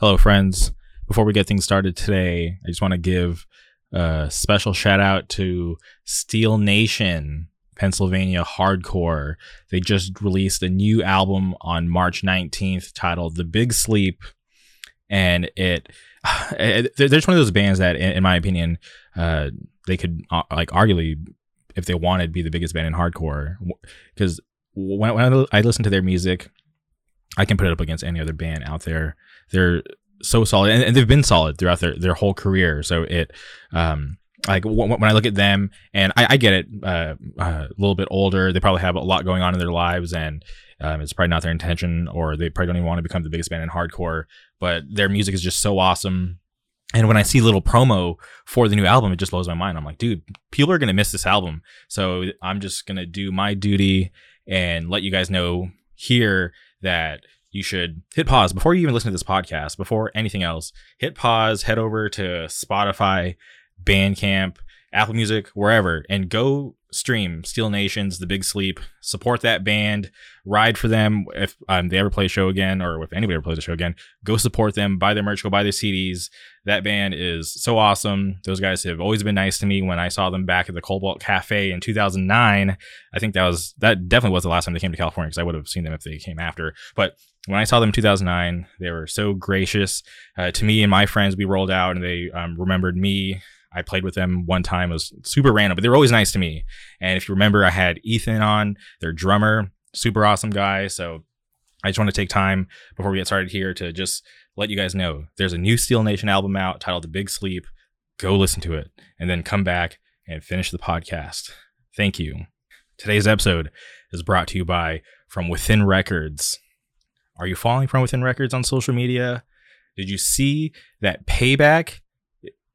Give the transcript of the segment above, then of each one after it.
Hello, friends. Before we get things started today, I just want to give a special shout out to Steel Nation, Pennsylvania Hardcore. They just released a new album on March 19th titled The Big Sleep. And it, it they're just one of those bands that, in, in my opinion, uh, they could, uh, like, arguably, if they wanted, be the biggest band in hardcore. Because when, when I listen to their music, I can put it up against any other band out there. They're so solid, and, and they've been solid throughout their, their whole career. So it, um, like w- when I look at them, and I, I get it, uh, uh, a little bit older, they probably have a lot going on in their lives, and um, it's probably not their intention, or they probably don't even want to become the biggest band in hardcore. But their music is just so awesome. And when I see little promo for the new album, it just blows my mind. I'm like, dude, people are gonna miss this album, so I'm just gonna do my duty and let you guys know here that you should hit pause before you even listen to this podcast, before anything else. Hit pause, head over to Spotify, Bandcamp, Apple Music, wherever, and go stream Steel Nations, The Big Sleep. Support that band, ride for them if um, they ever play a show again, or if anybody ever plays a show again. Go support them, buy their merch, go buy their CDs. That band is so awesome. Those guys have always been nice to me. When I saw them back at the Cobalt Cafe in 2009, I think that was that definitely was the last time they came to California because I would have seen them if they came after. But when I saw them in 2009, they were so gracious uh, to me and my friends. We rolled out and they um, remembered me I played with them one time. It was super random, but they were always nice to me. And if you remember, I had Ethan on, their drummer, super awesome guy. So I just want to take time before we get started here to just let you guys know there's a new Steel Nation album out titled The Big Sleep. Go listen to it and then come back and finish the podcast. Thank you. Today's episode is brought to you by From Within Records. Are you following From Within Records on social media? Did you see that Payback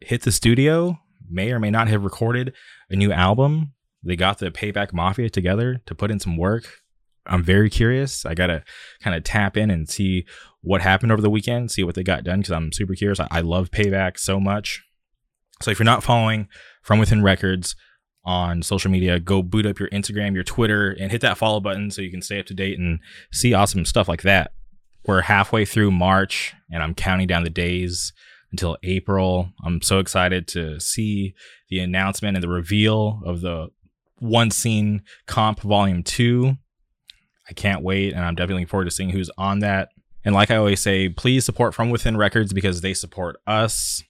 hit the studio, may or may not have recorded a new album. They got the Payback Mafia together to put in some work. I'm very curious. I got to kind of tap in and see what happened over the weekend, see what they got done because I'm super curious. I, I love Payback so much. So if you're not following From Within Records on social media, go boot up your Instagram, your Twitter, and hit that follow button so you can stay up to date and see awesome stuff like that. We're halfway through March and I'm counting down the days until April. I'm so excited to see the announcement and the reveal of the one scene comp volume two. I can't wait, and I'm definitely looking forward to seeing who's on that. And like I always say, please support From Within Records because they support us.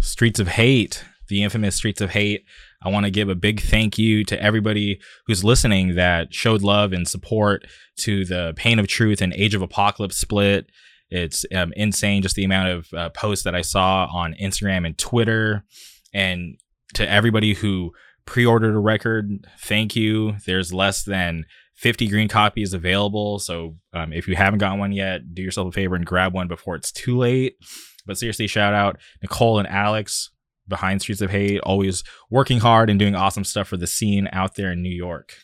Streets of Hate, the infamous Streets of Hate. I want to give a big thank you to everybody who's listening that showed love and support to the Pain of Truth and Age of Apocalypse split it's um, insane just the amount of uh, posts that I saw on Instagram and Twitter. And to everybody who pre ordered a record, thank you. There's less than 50 green copies available. So um, if you haven't gotten one yet, do yourself a favor and grab one before it's too late. But seriously, shout out Nicole and Alex behind Streets of Hate, always working hard and doing awesome stuff for the scene out there in New York.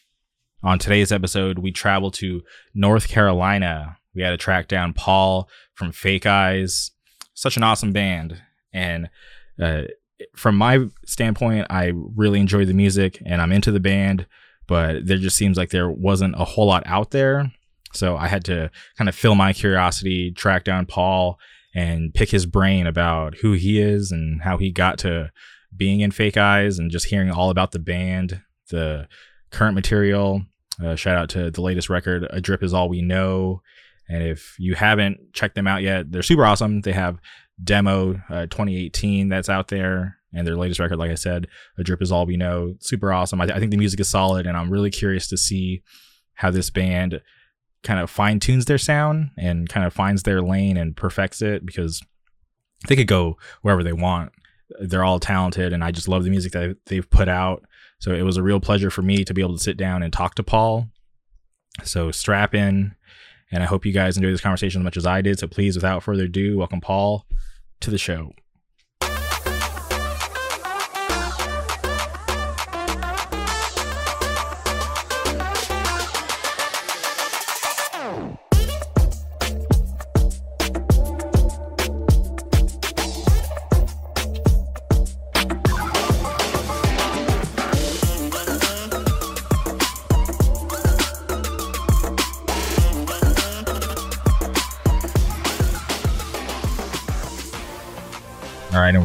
On today's episode, we travel to North Carolina we had to track down Paul from Fake Eyes. Such an awesome band. And uh, from my standpoint, I really enjoy the music and I'm into the band, but there just seems like there wasn't a whole lot out there. So I had to kind of fill my curiosity, track down Paul, and pick his brain about who he is and how he got to being in Fake Eyes and just hearing all about the band, the current material. Uh, shout out to the latest record, A Drip Is All We Know, and if you haven't checked them out yet, they're super awesome. They have demo uh, 2018 that's out there, and their latest record, like I said, A Drip Is All We Know, super awesome. I, th- I think the music is solid, and I'm really curious to see how this band kind of fine tunes their sound and kind of finds their lane and perfects it because they could go wherever they want. They're all talented, and I just love the music that they've put out. So it was a real pleasure for me to be able to sit down and talk to Paul. So strap in and I hope you guys enjoy this conversation as much as I did. So please, without further ado, welcome Paul to the show.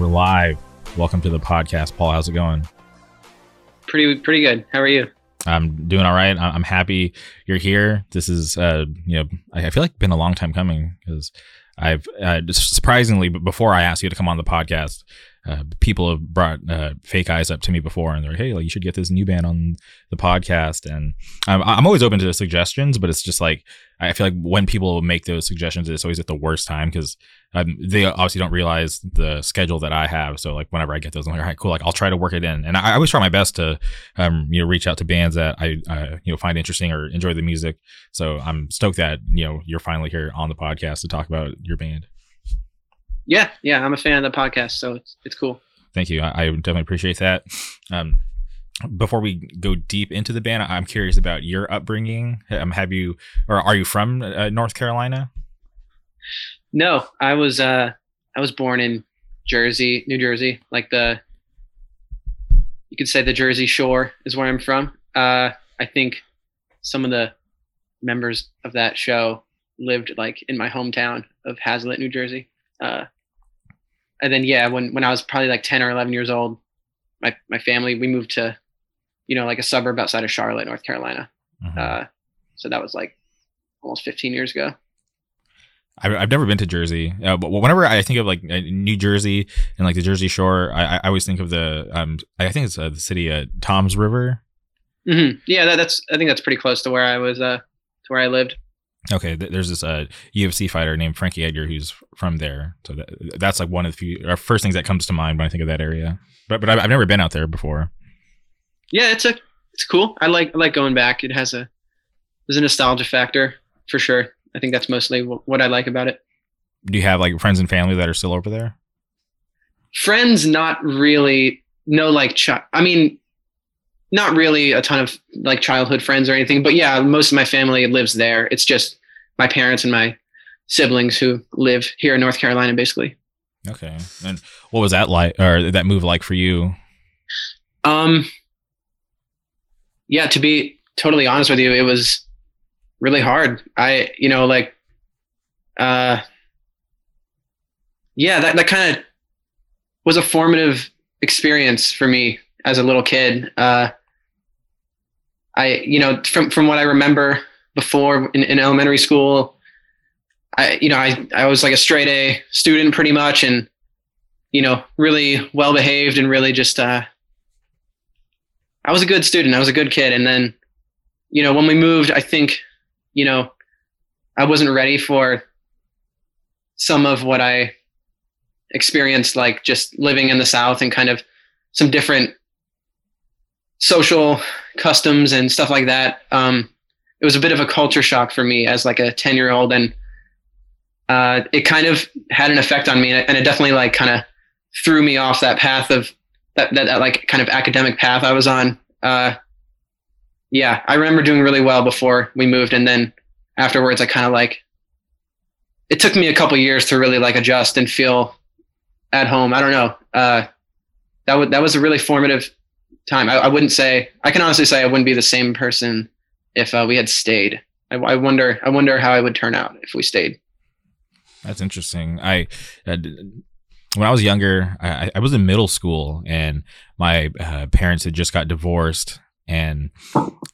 Live. Welcome to the podcast, Paul. How's it going? Pretty pretty good. How are you? I'm doing all right. I'm happy you're here. This is, uh, you know, I feel like been a long time coming because I've uh, surprisingly, before I asked you to come on the podcast, uh, people have brought uh, fake eyes up to me before and they're like, hey like you should get this new band on the podcast and I'm, I'm always open to suggestions but it's just like i feel like when people make those suggestions it's always at the worst time because um, they obviously don't realize the schedule that i have so like whenever i get those i'm like all right cool like i'll try to work it in and i, I always try my best to um, you know reach out to bands that i uh, you know find interesting or enjoy the music so i'm stoked that you know you're finally here on the podcast to talk about your band yeah, yeah, I'm a fan of the podcast, so it's it's cool. Thank you. I, I definitely appreciate that. Um, before we go deep into the band, I'm curious about your upbringing. Um, have you, or are you from uh, North Carolina? No, I was uh, I was born in Jersey, New Jersey, like the you could say the Jersey Shore is where I'm from. Uh, I think some of the members of that show lived like in my hometown of Hazlet, New Jersey. Uh, and then yeah, when when I was probably like ten or eleven years old, my my family we moved to, you know, like a suburb outside of Charlotte, North Carolina. Mm-hmm. Uh, so that was like almost fifteen years ago. I've never been to Jersey, uh, but whenever I think of like uh, New Jersey and like the Jersey Shore, I, I always think of the um, I think it's uh, the city uh, Toms River. Mm-hmm. Yeah, that, that's I think that's pretty close to where I was uh to where I lived. Okay, there's this uh, UFC fighter named Frankie Edgar who's from there, so that, that's like one of the few or first things that comes to mind when I think of that area. But but I've, I've never been out there before. Yeah, it's a it's cool. I like I like going back. It has a there's a nostalgia factor for sure. I think that's mostly what I like about it. Do you have like friends and family that are still over there? Friends, not really. No, like ch- I mean, not really a ton of like childhood friends or anything, but yeah, most of my family lives there. It's just my parents and my siblings who live here in North Carolina, basically. Okay. And what was that like, or that move like for you? Um, yeah, to be totally honest with you, it was really hard. I, you know, like, uh, yeah, that, that kind of was a formative experience for me as a little kid. Uh, I, you know, from from what I remember before in, in elementary school, I, you know, I I was like a straight A student pretty much, and you know, really well behaved and really just, uh, I was a good student. I was a good kid, and then, you know, when we moved, I think, you know, I wasn't ready for some of what I experienced, like just living in the South and kind of some different social customs and stuff like that. Um, it was a bit of a culture shock for me as like a 10 year old. And uh, it kind of had an effect on me. And it, definitely like kind of threw me off that path of that, that, that, like kind of academic path I was on. Uh, yeah, I remember doing really well before we moved. And then afterwards, I kind of like, it took me a couple years to really like adjust and feel at home. I don't know. Uh, that, w- that was a really formative time. I, I, wouldn't say I can honestly say I wouldn't be the same person if uh, we had stayed. I, I, wonder. I wonder how I would turn out if we stayed. That's interesting. I uh, when I was younger, I, I, was in middle school, and my uh, parents had just got divorced, and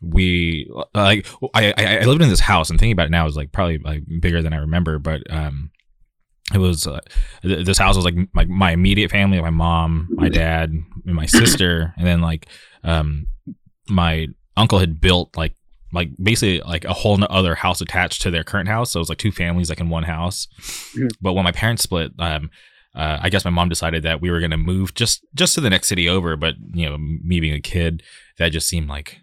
we like I, I lived in this house. And thinking about it now, is like probably like bigger than I remember, but um, it was uh, this house was like my, my immediate family my mom my dad and my sister and then like um my uncle had built like like basically like a whole other house attached to their current house so it was like two families like in one house mm-hmm. but when my parents split um uh, I guess my mom decided that we were going to move just just to the next city over, but you know, me being a kid, that just seemed like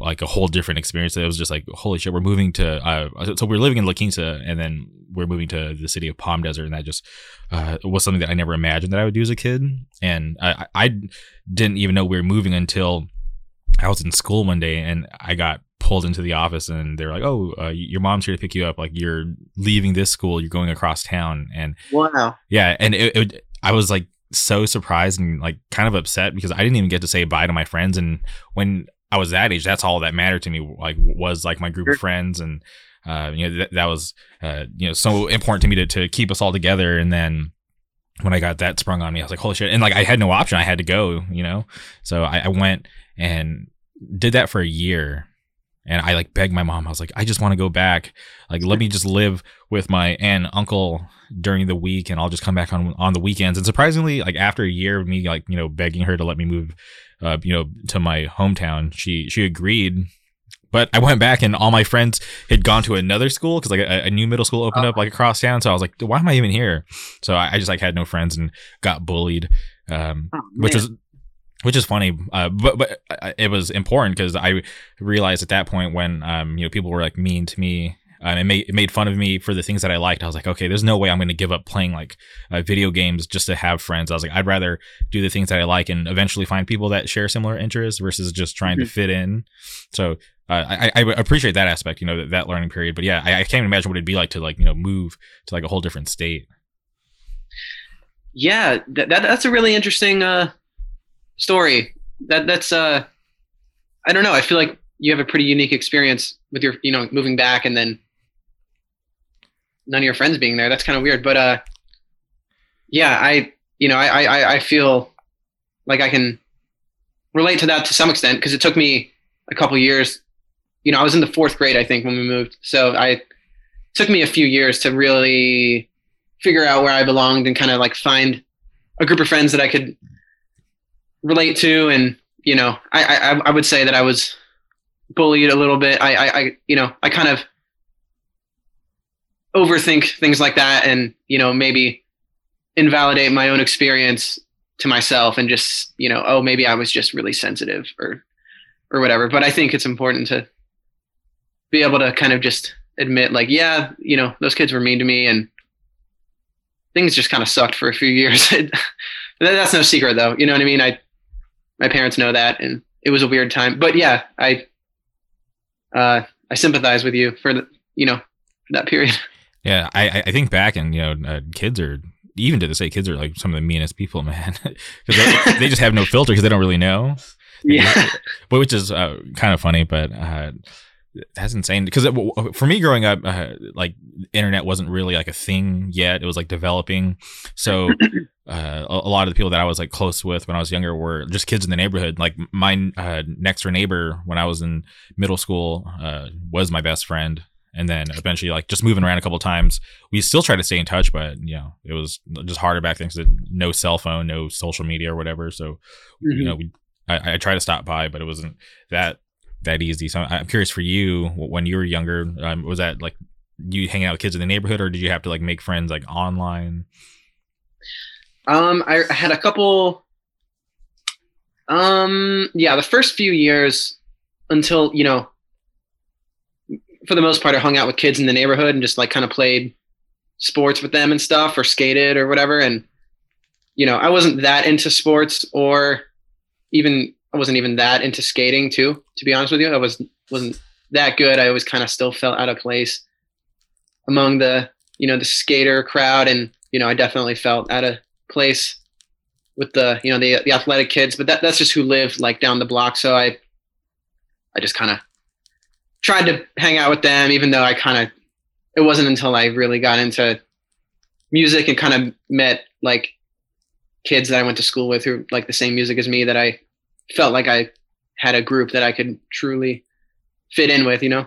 like a whole different experience. It was just like, holy shit, we're moving to. Uh, so we're living in La Quinta, and then we're moving to the city of Palm Desert, and that just uh, was something that I never imagined that I would do as a kid. And I, I didn't even know we were moving until I was in school one day, and I got pulled into the office, and they're like, "Oh, uh, your mom's here to pick you up. Like you're leaving this school, you're going across town." And wow, yeah, and it, it I was like so surprised and like kind of upset because I didn't even get to say bye to my friends. And when I was that age, that's all that mattered to me. Like was like my group of friends, and uh, you know that, that was uh, you know so important to me to to keep us all together. And then when I got that sprung on me, I was like, holy shit. And like, I had no option. I had to go, you know? So I, I went and did that for a year. And I like begged my mom. I was like, I just want to go back. Like, let me just live with my aunt and uncle during the week, and I'll just come back on on the weekends. And surprisingly, like after a year of me like you know begging her to let me move, uh, you know, to my hometown, she she agreed. But I went back and all my friends had gone to another school because like a, a, new middle school opened up like across town. So I was like, why am I even here? So I, I just like had no friends and got bullied, um, oh, which was which is funny, uh, but but uh, it was important because I realized at that point when um, you know people were like mean to me um, it made it made fun of me for the things that I liked. I was like, okay, there's no way I'm going to give up playing like uh, video games just to have friends. I was like, I'd rather do the things that I like and eventually find people that share similar interests versus just trying mm-hmm. to fit in. So uh, I, I appreciate that aspect, you know, that, that learning period. But yeah, I, I can't imagine what it'd be like to like you know move to like a whole different state. Yeah, that, that that's a really interesting uh, story. That that's uh, I don't know. I feel like you have a pretty unique experience with your you know moving back and then none of your friends being there. That's kind of weird. But uh, yeah, I you know I I I feel like I can relate to that to some extent because it took me a couple years. You know, I was in the fourth grade I think when we moved, so I took me a few years to really figure out where I belonged and kind of like find a group of friends that I could relate to and you know I, I i would say that i was bullied a little bit. I i, I you know i kind of overthink things like that and you know maybe invalidate my own experience to myself and just you know oh maybe i was just really sensitive or or whatever. But i think it's important to be able to kind of just admit like yeah you know those kids were mean to me and things just kind of sucked for a few years. That's no secret though. You know what i mean? I my parents know that, and it was a weird time. But yeah, I uh, I sympathize with you for the you know that period. Yeah, I I think back and you know uh, kids are even to this day kids are like some of the meanest people, man, because they, they just have no filter because they don't really know. Yeah, but which is uh, kind of funny, but. Uh, that's insane because for me growing up uh, like internet wasn't really like a thing yet it was like developing so uh, a, a, lot of the people that I was like close with when I was younger were just kids in the neighborhood. Like my uh, next door neighbor when I was in middle school uh, was my best friend, and then eventually like just moving around a couple times, we still try to stay in touch, but you know it was just harder back then because no cell phone, no social media or whatever. So mm-hmm. you know we I, I try to stop by, but it wasn't that that easy. So I'm curious for you when you were younger, um, was that like you hanging out with kids in the neighborhood, or did you have to like make friends like online? Um, I had a couple. Um, yeah, the first few years until you know, for the most part, I hung out with kids in the neighborhood and just like kind of played sports with them and stuff, or skated or whatever. And you know, I wasn't that into sports, or even I wasn't even that into skating too. To be honest with you, I was wasn't that good. I always kind of still felt out of place among the you know the skater crowd, and you know, I definitely felt out of place with the you know the the athletic kids, but that that's just who lived like down the block. So I I just kind of tried to hang out with them, even though I kind of it wasn't until I really got into music and kind of met like kids that I went to school with who like the same music as me that I felt like I had a group that I could truly fit in with, you know.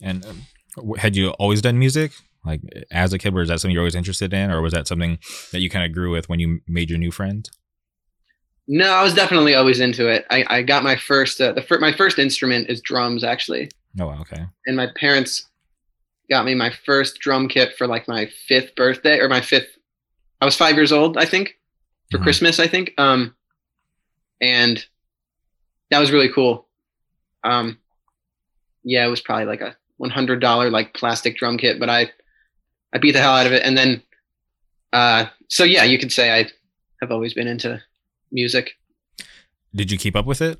And um, had you always done music? like as a kid was that something you're always interested in or was that something that you kind of grew with when you made your new friends no i was definitely always into it i, I got my first uh, the fir- my first instrument is drums actually oh okay and my parents got me my first drum kit for like my fifth birthday or my fifth i was five years old i think for mm-hmm. christmas i think um and that was really cool um yeah it was probably like a $100 like plastic drum kit but i I beat the hell out of it. And then, uh, so yeah, you could say I have always been into music. Did you keep up with it?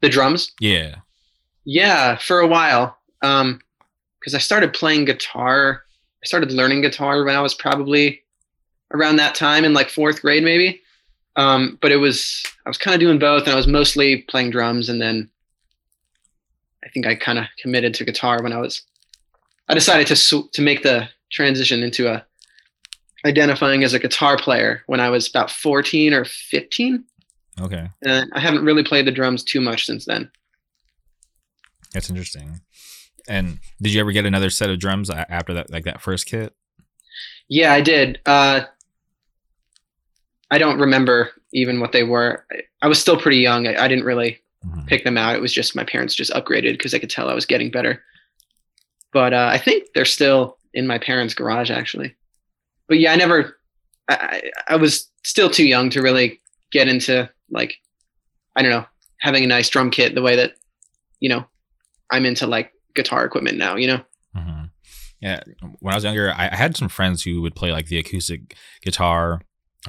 The drums? Yeah. Yeah, for a while. Um, because I started playing guitar. I started learning guitar when I was probably around that time in like fourth grade, maybe. Um, but it was I was kind of doing both, and I was mostly playing drums, and then I think I kind of committed to guitar when I was I decided to to make the transition into a identifying as a guitar player when I was about 14 or 15. Okay. And I haven't really played the drums too much since then. That's interesting. And did you ever get another set of drums after that, like that first kit? Yeah, I did. Uh, I don't remember even what they were. I, I was still pretty young. I, I didn't really mm-hmm. pick them out. It was just my parents just upgraded because they could tell I was getting better. But uh, I think they're still in my parents' garage actually. But yeah, I never. I, I was still too young to really get into like, I don't know, having a nice drum kit the way that, you know, I'm into like guitar equipment now. You know. Mm-hmm. Yeah, when I was younger, I, I had some friends who would play like the acoustic guitar,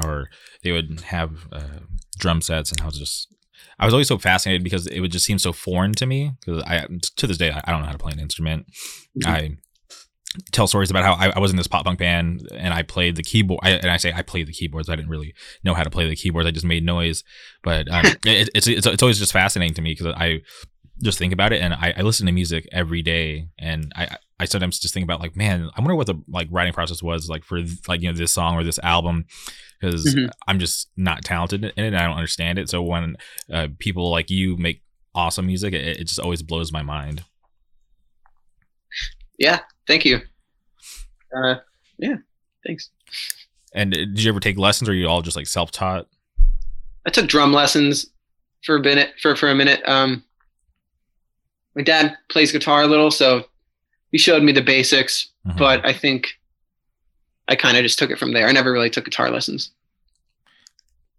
or they would have uh, drum sets, and I was just I was always so fascinated because it would just seem so foreign to me because I to this day I don't know how to play an instrument. Mm-hmm. I tell stories about how I, I, was in this pop punk band and I played the keyboard. I, and I say I played the keyboards. I didn't really know how to play the keyboards. I just made noise. But um, it, it's, it's it's always just fascinating to me because I just think about it and I, I, listen to music every day and I I sometimes just think about like man I wonder what the like writing process was like for like you know this song or this album because mm-hmm. I'm just not talented in it and I don't understand it. So when uh, people like you make awesome music, it, it just always blows my mind. Yeah, thank you. Uh, yeah, thanks. And did you ever take lessons, or you all just like self taught? I took drum lessons for a minute. For for a minute. Um, my dad plays guitar a little, so he showed me the basics. Mm-hmm. But I think I kind of just took it from there. I never really took guitar lessons.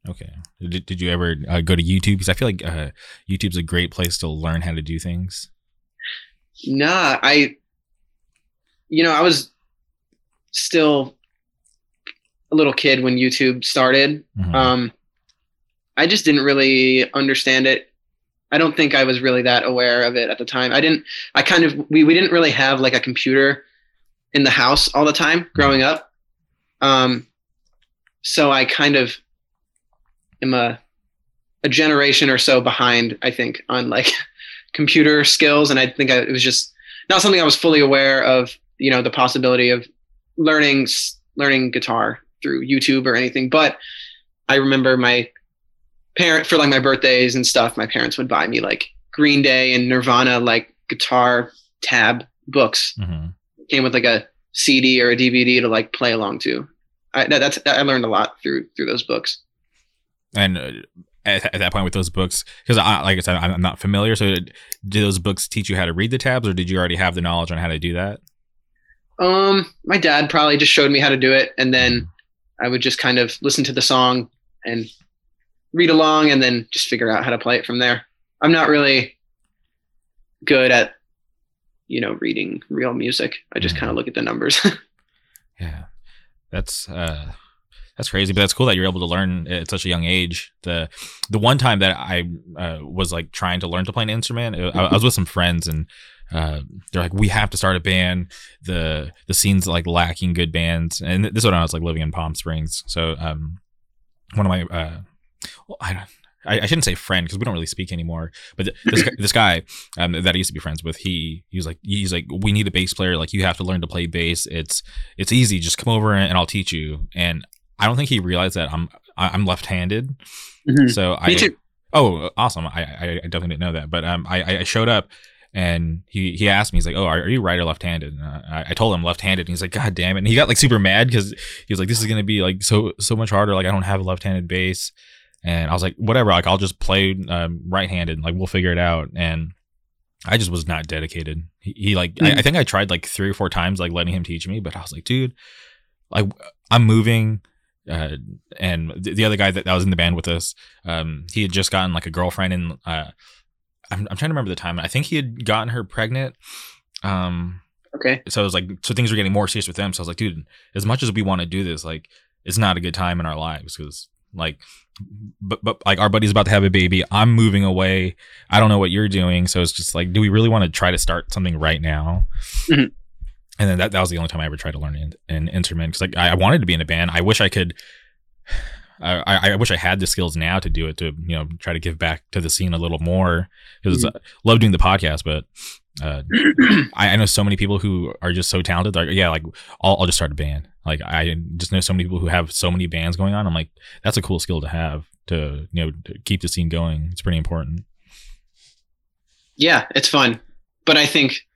Okay. Did, did you ever uh, go to YouTube? Because I feel like uh, YouTube's a great place to learn how to do things. Nah, I, you know, I was still a little kid when YouTube started. Mm-hmm. Um, I just didn't really understand it. I don't think I was really that aware of it at the time. I didn't. I kind of we we didn't really have like a computer in the house all the time growing up. Um, so I kind of am a a generation or so behind. I think on like computer skills, and I think I, it was just not something I was fully aware of. You know, the possibility of learning learning guitar through YouTube or anything. But I remember my parent for like my birthdays and stuff. My parents would buy me like Green Day and Nirvana like guitar tab books. Mm-hmm. Came with like a CD or a DVD to like play along to. I, that's I learned a lot through through those books. And uh, at, at, that point with those books, because I, like I said, I'm not familiar. So did, did those books teach you how to read the tabs, or did you already have the knowledge on how to do that? Um, my dad probably just showed me how to do it, and then I would just kind of listen to the song and read along, and then just figure out how to play it from there. I'm not really good at, you know, reading real music. I just mm-hmm. kind of look at the numbers. yeah, that's uh, that's crazy, but that's cool that you're able to learn at such a young age. The the one time that I uh, was like trying to learn to play an instrument, I, I was with some friends and uh, they're like, we have to start a band. The the scene's like lacking good bands, and this is when I was like living in Palm Springs. So um, one of my uh, well, I don't. I, I shouldn't say friend because we don't really speak anymore. But this this guy um, that I used to be friends with, he he was like he's like we need a bass player. Like you have to learn to play bass. It's it's easy. Just come over and I'll teach you. And I don't think he realized that I'm I'm left-handed. Mm-hmm. So I oh awesome. I, I, I definitely didn't know that. But um I I showed up and he he asked me, he's like, "Oh, are, you right or left-handed?" And I, I told him left-handed, and he's like, "God damn it!" And he got like super mad because he was like, "This is gonna be like so so much harder. Like I don't have a left-handed bass." And I was like, "Whatever. Like I'll just play um, right-handed. Like we'll figure it out." And I just was not dedicated. He, he like mm-hmm. I, I think I tried like three or four times like letting him teach me, but I was like, dude, like I'm moving. Uh, and the, the, other guy that, that was in the band with us, um, he had just gotten like a girlfriend and uh, I'm, I'm trying to remember the time. I think he had gotten her pregnant. Um, okay. So it was like, so things were getting more serious with them. So I was like, dude, as much as we want to do this, like, it's not a good time in our lives because, like, but but like our buddy's about to have a baby. I'm moving away. I don't know what you're doing. So it's just like, do we really want to try to start something right now? Mm-hmm. And then that, that was the only time I ever tried to learn an, an instrument because like I, I wanted to be in a band. I wish I could I, I wish I had the skills now to do it to you know try to give back to the scene a little more because mm-hmm. love doing the podcast, but uh, I, I, know so many people who are just so talented. Like, yeah, like I'll, I'll just start a band. Like I just know so many people who have so many bands going on. I'm like, that's a cool skill to have to you know to keep the scene going. It's pretty important. Yeah, it's fun, but I think,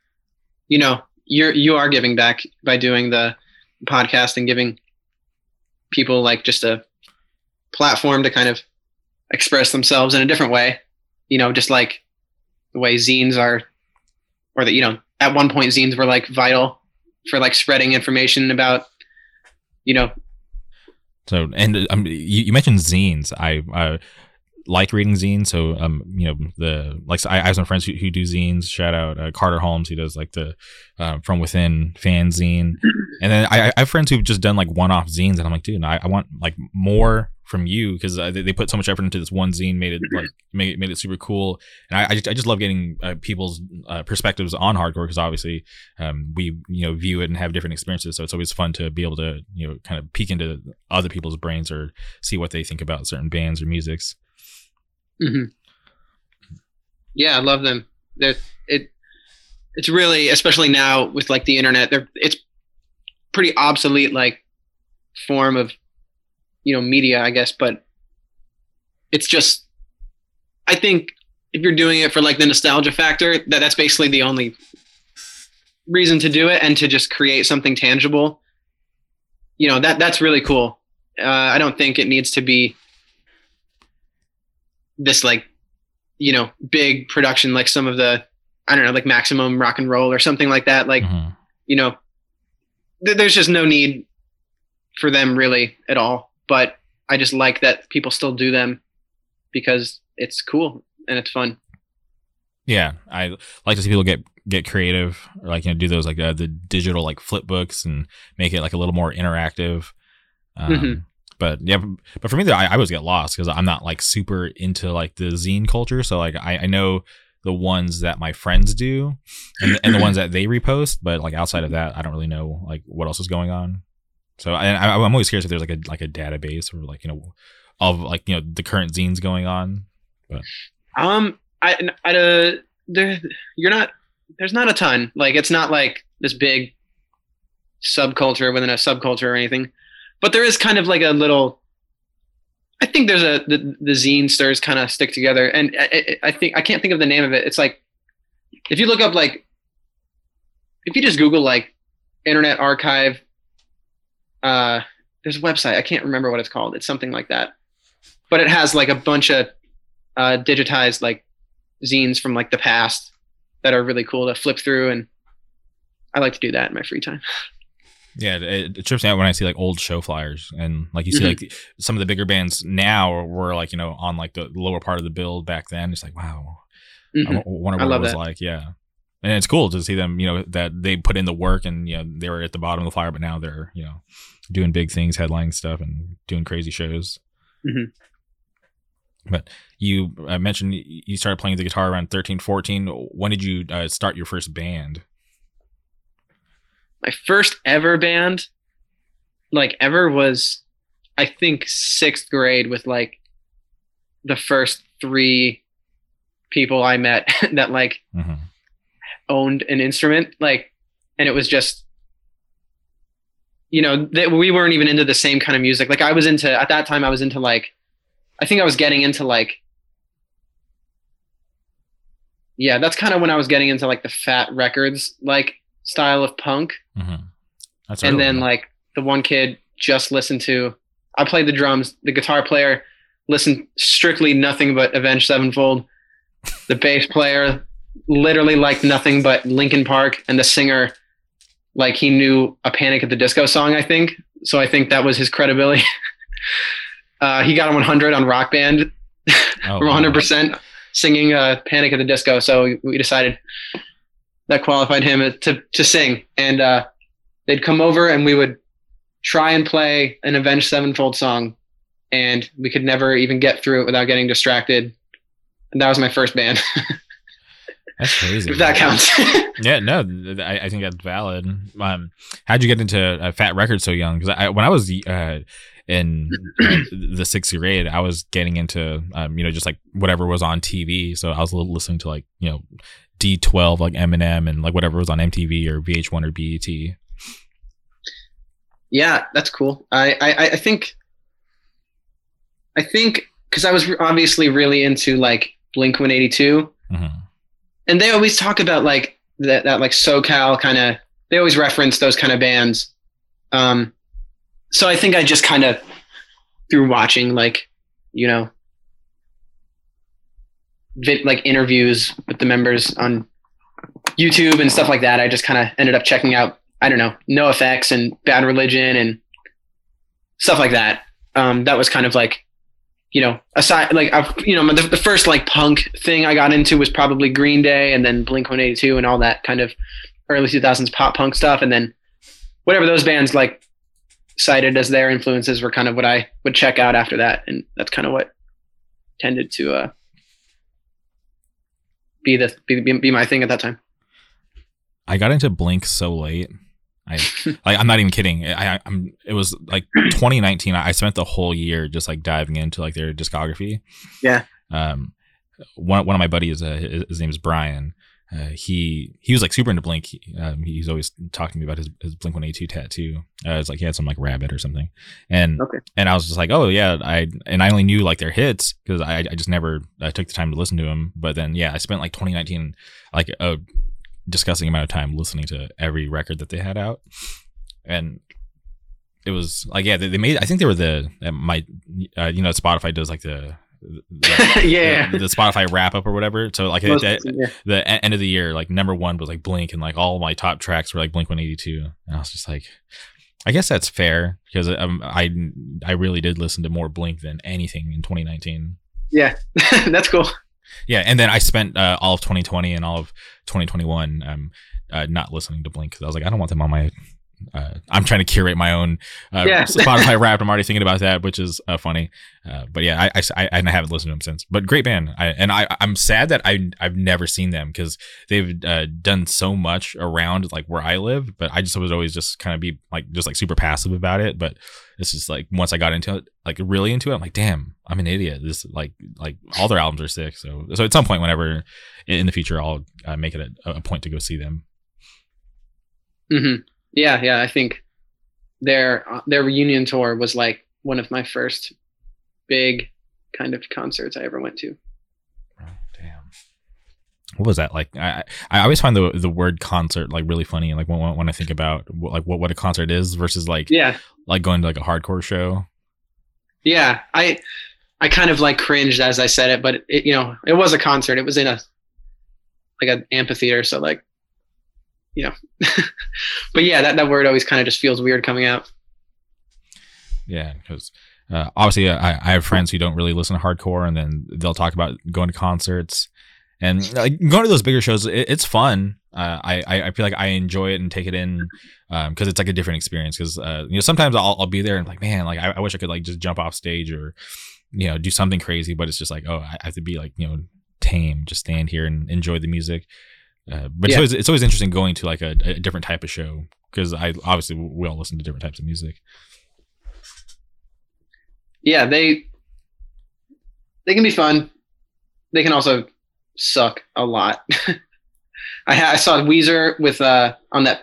you know, you're you are giving back by doing the podcast and giving people like just a platform to kind of express themselves in a different way. You know, just like the way zines are, or that you know, at one point zines were like vital for like spreading information about, you know. So and um, you, you mentioned zines. I uh, like reading zines. So um, you know the like I, I have some friends who, who do zines. Shout out uh, Carter Holmes. He does like the uh, From Within fan zine. And then I, I have friends who've just done like one-off zines, and I'm like, dude, I, I want like more from you because uh, they, they put so much effort into this one zine, made it like made, made it super cool. And I, I just I just love getting uh, people's uh, perspectives on hardcore because obviously um, we you know view it and have different experiences. So it's always fun to be able to you know kind of peek into other people's brains or see what they think about certain bands or musics. Mm-hmm. Yeah, I love them. They're, it it's really especially now with like the internet. They're it's pretty obsolete like form of you know media, I guess. But it's just I think if you're doing it for like the nostalgia factor, that that's basically the only reason to do it and to just create something tangible. You know that that's really cool. Uh, I don't think it needs to be this like you know big production like some of the I don't know like Maximum Rock and Roll or something like that. Like mm-hmm. you know, th- there's just no need for them really at all. But I just like that people still do them because it's cool and it's fun. Yeah, I like to see people get get creative, or like you know do those like uh, the digital like flip books and make it like a little more interactive. Um, mm-hmm but yeah but for me though, I, I always get lost because i'm not like super into like the zine culture so like i, I know the ones that my friends do and, and the ones that they repost but like outside of that i don't really know like what else is going on so I, I, i'm always curious if there's like a like a database or like you know of like you know the current zines going on but um i i uh, there you're not there's not a ton like it's not like this big subculture within a subculture or anything but there is kind of like a little I think there's a the, the zinesters kind of stick together, and I, I, think I can't think of the name of it. It's like if you look up like if you just Google like Internet Archive, uh, there's a website I can't remember what it's called. It's something like that, but it has like a bunch of uh, digitized like zines from like the past that are really cool to flip through, and I like to do that in my free time. Yeah, it, it trips me out when I see like old show flyers and like you see mm-hmm. like some of the bigger bands now were like you know on like the lower part of the build back then. It's like wow, mm-hmm. I wonder what I it was that. like. Yeah, and it's cool to see them. You know that they put in the work and you know they were at the bottom of the flyer, but now they're you know doing big things, headlining stuff, and doing crazy shows. Mm-hmm. But you uh, mentioned you started playing the guitar around 13, 14. When did you uh, start your first band? my first ever band, like ever, was I think sixth grade with like the first three people I met that like mm-hmm. Owned an instrument, like, and it was just, you know, that we weren't even into the same kind of music. Like I was into at that time, I was into like, I think I was getting into like, yeah, that's kind of when I was getting into like the Fat Wreck Chords, like style of punk. Mm-hmm. That's and then like the one kid just listened to. I played the drums. The guitar player listened strictly nothing but Avenged Sevenfold. The bass player literally liked nothing but Linkin Park, and the singer like he knew a Panic at the Disco song. I think so. I think that was his credibility. uh, he got a 100 on Rock Band, oh, 100 percent singing uh, Panic at the Disco. So we decided that qualified him to to sing, and uh, they'd come over and we would try and play an Avenged Sevenfold song, and we could never even get through it without getting distracted. And that was my first band. That's crazy. if that counts. yeah, no, I, I, think that's valid. Um, how'd you get into a Fat Record so young? Because I, when I was uh, in uh, the sixth grade, I was getting into, um, you know, just like whatever was on TV. So I was listening to like, you know, D12 like Eminem and like whatever was on MTV or VH1 or BET. Yeah, that's cool. I I, I think I think because I was obviously really into like Blink 182, Mhm. And they always talk about like that that like SoCal kind of. They always reference those kind of bands. Um, so I think I just kind of through watching like you know vid, like interviews with the members on YouTube and stuff like that. I just kind of ended up checking out I don't know NOFX and Bad Religion and stuff like that. Um, that was kind of like you know aside like I've, you know the, the first like punk thing I got into was probably Green Day and then Blink One Eighty Two and all that kind of early two thousands pop punk stuff and then whatever those bands like cited as their influences were kind of what I would check out after that and that's kind of what tended to uh, be the be, be my thing at that time. I got into Blink so late. I like I'm not even kidding. I, I am it was like 2019. I spent the whole year just like diving into like their discography. Yeah. Um, one one of my buddies, uh, his, his name is Brian. Uh, he he was like super into Blink. He, um, he's always talking to me about his, his Blink One Eighty Two tattoo. Uh, it's like he had some like rabbit or something, and Okay. and I was just like, oh yeah, I and I only knew like their hits because I I just never I took the time to listen to them. But then yeah, I spent like 2019 like a disgusting amount of time listening to every record that they had out, and it was like yeah, they, they made. I think they were the my uh, you know Spotify does like the. the yeah. the, the Spotify wrap up or whatever. So like Most- at, yeah. the end of the year, like number one was like Blink, and like all my top tracks were like Blink One Eighty Two, and I was just like, I guess that's fair because um, I I really did listen to more Blink than anything in 2019. Yeah. That's cool. Yeah, and then I spent uh, all of 2020 and all of 2021 um uh, not listening to Blink because I was like, I don't want them on my. Uh, I'm trying to curate my own uh, Yeah. Spotify Wrapped. I'm already thinking about that, which is uh, funny. Uh, but yeah, I, I, I, and I haven't listened to them since. But great band. I, and I I'm sad that I I've never seen them because they've uh, done so much around like where I live. But I just was always just kind of be like just like super passive about it. But it's just like once I got into it, like really into it, I'm like, damn, I'm an idiot. This like like all their albums are sick. So so at some point, whenever in the future, I'll uh, make it a, a point to go see them. hmm Yeah, yeah. I think their uh, their reunion tour was like one of my first big kind of concerts I ever went to. Oh, damn. What was that like? I I always find the the word concert like really funny. Like when when I think about what, like what what a concert is versus like Yeah, like going to like a hardcore show. yeah. I I kind of like cringed as I said it, but it, you know, it was a concert. It was in a like an amphitheater, so like, you know. but yeah, that that word always kind of just feels weird coming out. Yeah, because uh, obviously I, I have friends who don't really listen to hardcore, and then they'll talk about going to concerts and like going to those bigger shows. It, it's fun. Uh, I I feel like I enjoy it and take it in because it's like a different experience. Because uh, you know sometimes I'll I'll be there and like man like I, I wish I could like just jump off stage or you know do something crazy, but it's just like oh I have to be like you know tame, just stand here and enjoy the music. Uh, but it's always it's always interesting going to like a, a different type of show because I obviously we all listen to different types of music. yeah, they they can be fun. They can also suck a lot. I, ha- I saw Weezer with uh on that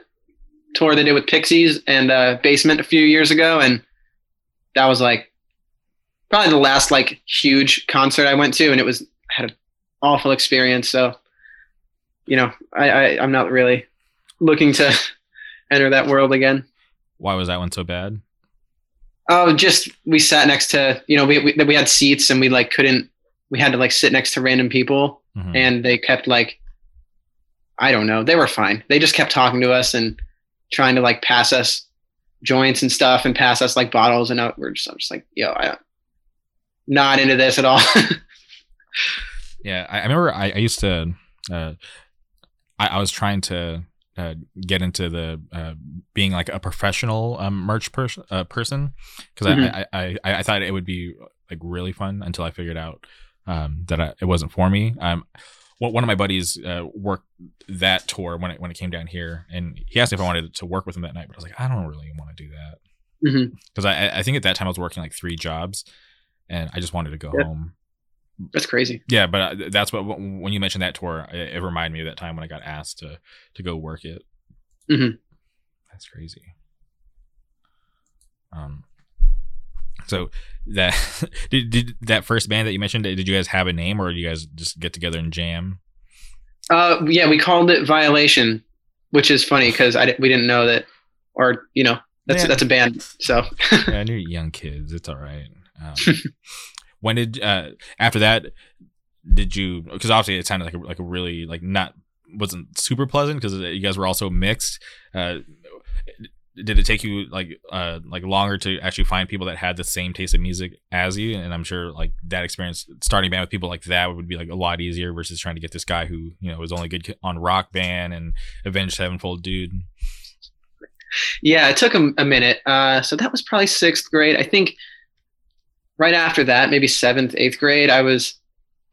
tour they did with Pixies and uh, Basement a few years ago, and that was like probably the last like huge concert I went to, and it was I had an awful experience. So, you know, I, I I'm not really looking to enter that world again. Why was that one so bad? Oh, just we sat next to you know we we, we had seats and we like couldn't we had to like sit next to random people Mhm. and they kept like I don't know they were fine they just kept talking to us and trying to like pass us joints and stuff and pass us like bottles and I, we're just I'm just like yo I not into this at all Yeah, I, I remember I, I used to. Uh, I, I was trying to uh, get into the uh, being like a professional um, merch uh, person because Mhm. I, I, I I thought it would be like really fun until I figured out um, that I, it wasn't for me. Um, one one of my buddies uh, worked that tour when it when it came down here, and he asked if I wanted to work with him that night, but I was like, I don't really want to do that Mhm. because I I think at that time I was working like three jobs, and I just wanted to go Yeah. home. That's crazy Yeah, but uh, that's what when you mentioned that tour, it, it reminded me of that time when I got asked to to go work it. Mhm. That's crazy. Um, so that did, did that first band that you mentioned? Did you guys have a name, or did you guys just get together and jam? Uh, yeah, we called it Violation, which is funny because I we didn't know that, or you know, that's Yeah. that's a band. So yeah, I knew young kids. It's all right. Um, when did uh, after that did you? Because obviously it sounded like a, like a really like not wasn't super pleasant because you guys were also mixed. Uh, did it take you like uh like longer to actually find people that had the same taste of music as you? And I'm sure like that experience starting band with people like that would be like a lot easier versus trying to get this guy who you know was only good on Rock Band and Avenged Sevenfold dude. yeah, it took a, a minute. Uh, so that was probably sixth grade. I think right after that, maybe seventh, eighth grade, I was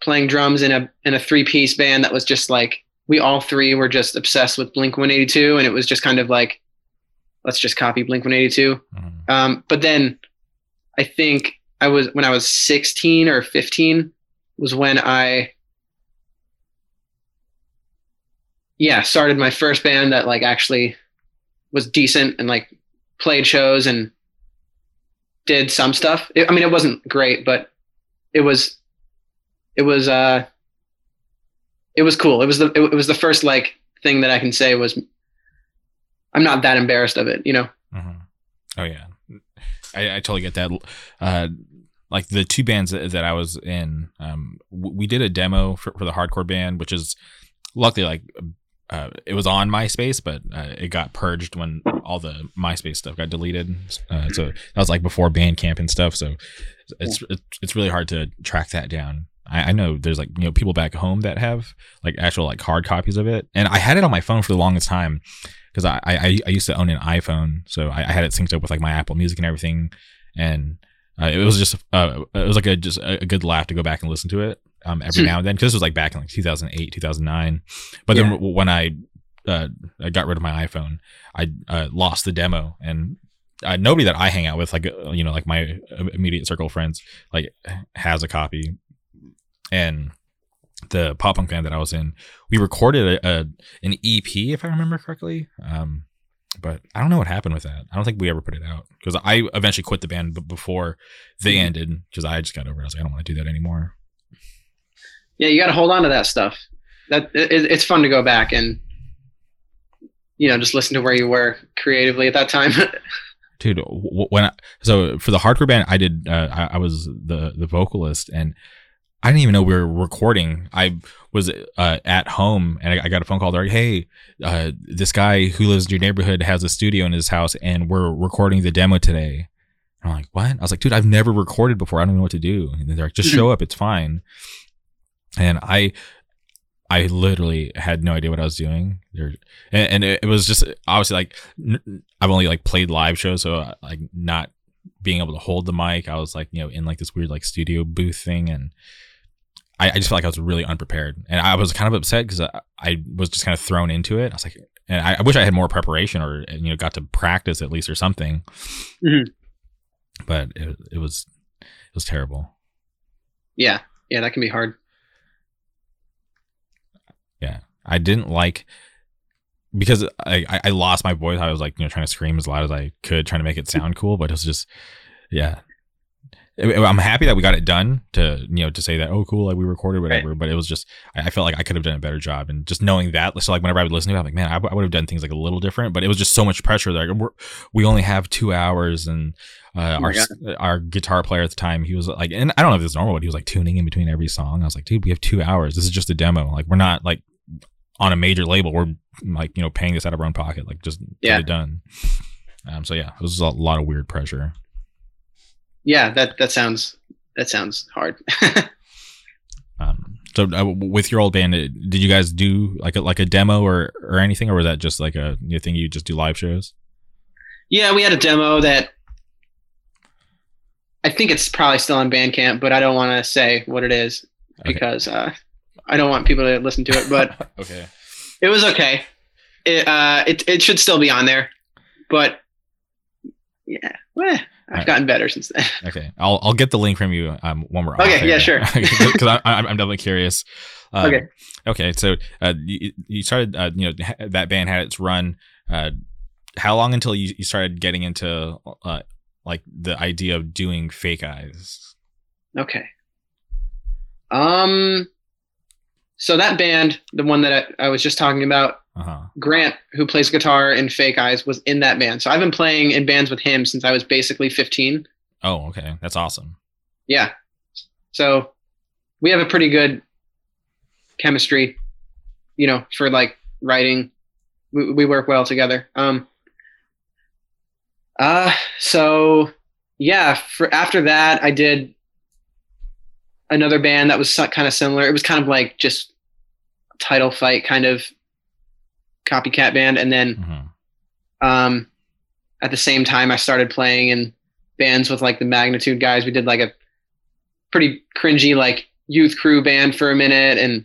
playing drums in a in a three piece band that was just like we all three were just obsessed with Blink 182, and it was just kind of like let's just copy Blink 182. Mhm. Um, but then I think I was when I was 16 or 15 was when I yeah started my first band that like actually was decent and like played shows and did some stuff. It, I mean, it wasn't great, but it was it was uh it was cool. It was the it, was the first like thing that I can say was I'm not that embarrassed of it, you know. Mhm. Oh yeah, I, I totally get that. Uh, like the two bands that, that I was in, um, we did a demo for, for the hardcore band, which is luckily like uh, it was on MySpace, but uh, it got purged when all the MySpace stuff got deleted. Uh, so that was like before Bandcamp and stuff. So it's it's, it's really hard to track that down. I, I know there's like you know people back home that have like actual like hard copies of it, and I had it on my phone for the longest time because I, I I used to own an iPhone, so I, I had it synced up with like my Apple Music and everything, and uh, it was just uh, it was like a just a good laugh to go back and listen to it um every Hmm. now and then because this was like back in like 2008 2009 but then Yeah. w- when I uh I got rid of my iPhone I uh, lost the demo and uh, nobody that I hang out with like uh, you know like my immediate circle of friends like has a copy and the pop punk band that I was in, we recorded a, a an EP if I remember correctly. Um, but I don't know what happened with that. I don't think we ever put it out because I eventually quit the band b- before they Mhm. ended because I just got over it. I was like, I don't want to do that anymore. Yeah, you got to hold on to that stuff. That it, it's fun to go back and you know just listen to where you were creatively at that time. dude when I, so for the hardcore band i did uh, I, I was the the vocalist and i didn't even know we were recording. I was uh, at home and I, I got a phone call They're like hey uh, this guy who lives in your neighborhood has a studio in his house and we're recording the demo today. And i'm like what? I was like dude i've never recorded before. I don't know what to do. And they're like just show up. It's fine and i I literally had no idea what I was doing there, and, and it, it was just obviously like I've only like played live shows, so uh, like not being able to hold the mic. I was like you know in like this weird like studio booth thing, and I, I just felt like I was really unprepared, and I was kind of upset because I, I was just kind of thrown into it. I was like, and I, I wish I had more preparation or you know got to practice at least or something, Mhm. but it, it was it was terrible. yeah, yeah, that can be hard. Yeah, I didn't like because I, I lost my voice. I was like you know trying to scream as loud as I could, trying to make it sound cool, but it was just yeah. I'm happy that we got it done to you know to say that oh cool like we recorded whatever, but it was just I, felt like I could have done a better job and just knowing that so like whenever I would listen to it I'm like man I, w- I would have done things like a little different, but it was just so much pressure like we're, only have two hours and uh, Oh our our guitar player at the time he was like and I don't know if this is normal but he was like tuning in between every song. I was like dude we have two hours this is just a demo like we're not like on a major label we're like you know paying this out of our own pocket like just Yeah. get it done. Um, so yeah, it was a lot of weird pressure. Yeah, that that sounds that sounds hard. Um, so uh, with your old band, uh, did you guys do like a like a demo or or anything, or was that just like a you thing you just do live shows? yeah, we had a demo that I think it's probably still on Bandcamp, but I don't want to say what it is Okay. because uh, I don't want people to listen to it. But okay, it was okay. It uh, it it should still be on there, but yeah, well, I've Alright. gotten better since then. okay, I'll I'll get the link from you um when we're Okay, yeah, sure. because I'm I'm definitely curious. Um, Okay. okay. So uh, you, you started uh, you know that band had its run. Uh, how long until you, you started getting into uh, like the idea of doing fake eyes? Okay. Um. So that band, the one that I, I was just talking about, Uh-huh. Grant, who plays guitar in Fake Eyes, was in that band. So I've been playing in bands with him since I was basically 15. Oh, okay. That's awesome. Yeah. So we have a pretty good chemistry, you know, for like writing. We, we work well together. Um, uh, so yeah, for after that, I did another band that was kind of similar. It was kind of like just title fight kind of copycat band. And then, Mhm. um, at the same time, I started playing in bands with like the Magnitude guys. We did like a pretty cringy like youth crew band for a minute, and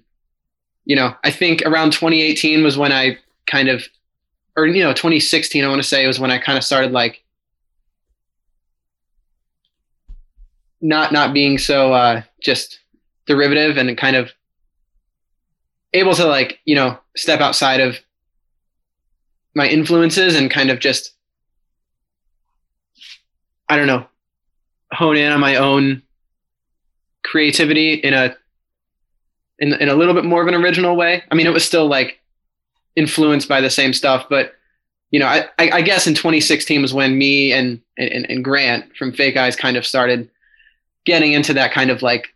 you know, I think around 2018 was when I kind of, or you know, 2016 I want to say was when I kind of started like not not being so uh, just derivative and kind of able to like you know step outside of my influences and kind of just I don't know hone in on my own creativity in a in in a little bit more of an original way. I mean, it was still like influenced by the same stuff, but you know, I I, I guess in 2016 was when me and, and and Grant from Fake Eyes kind of started getting into that kind of like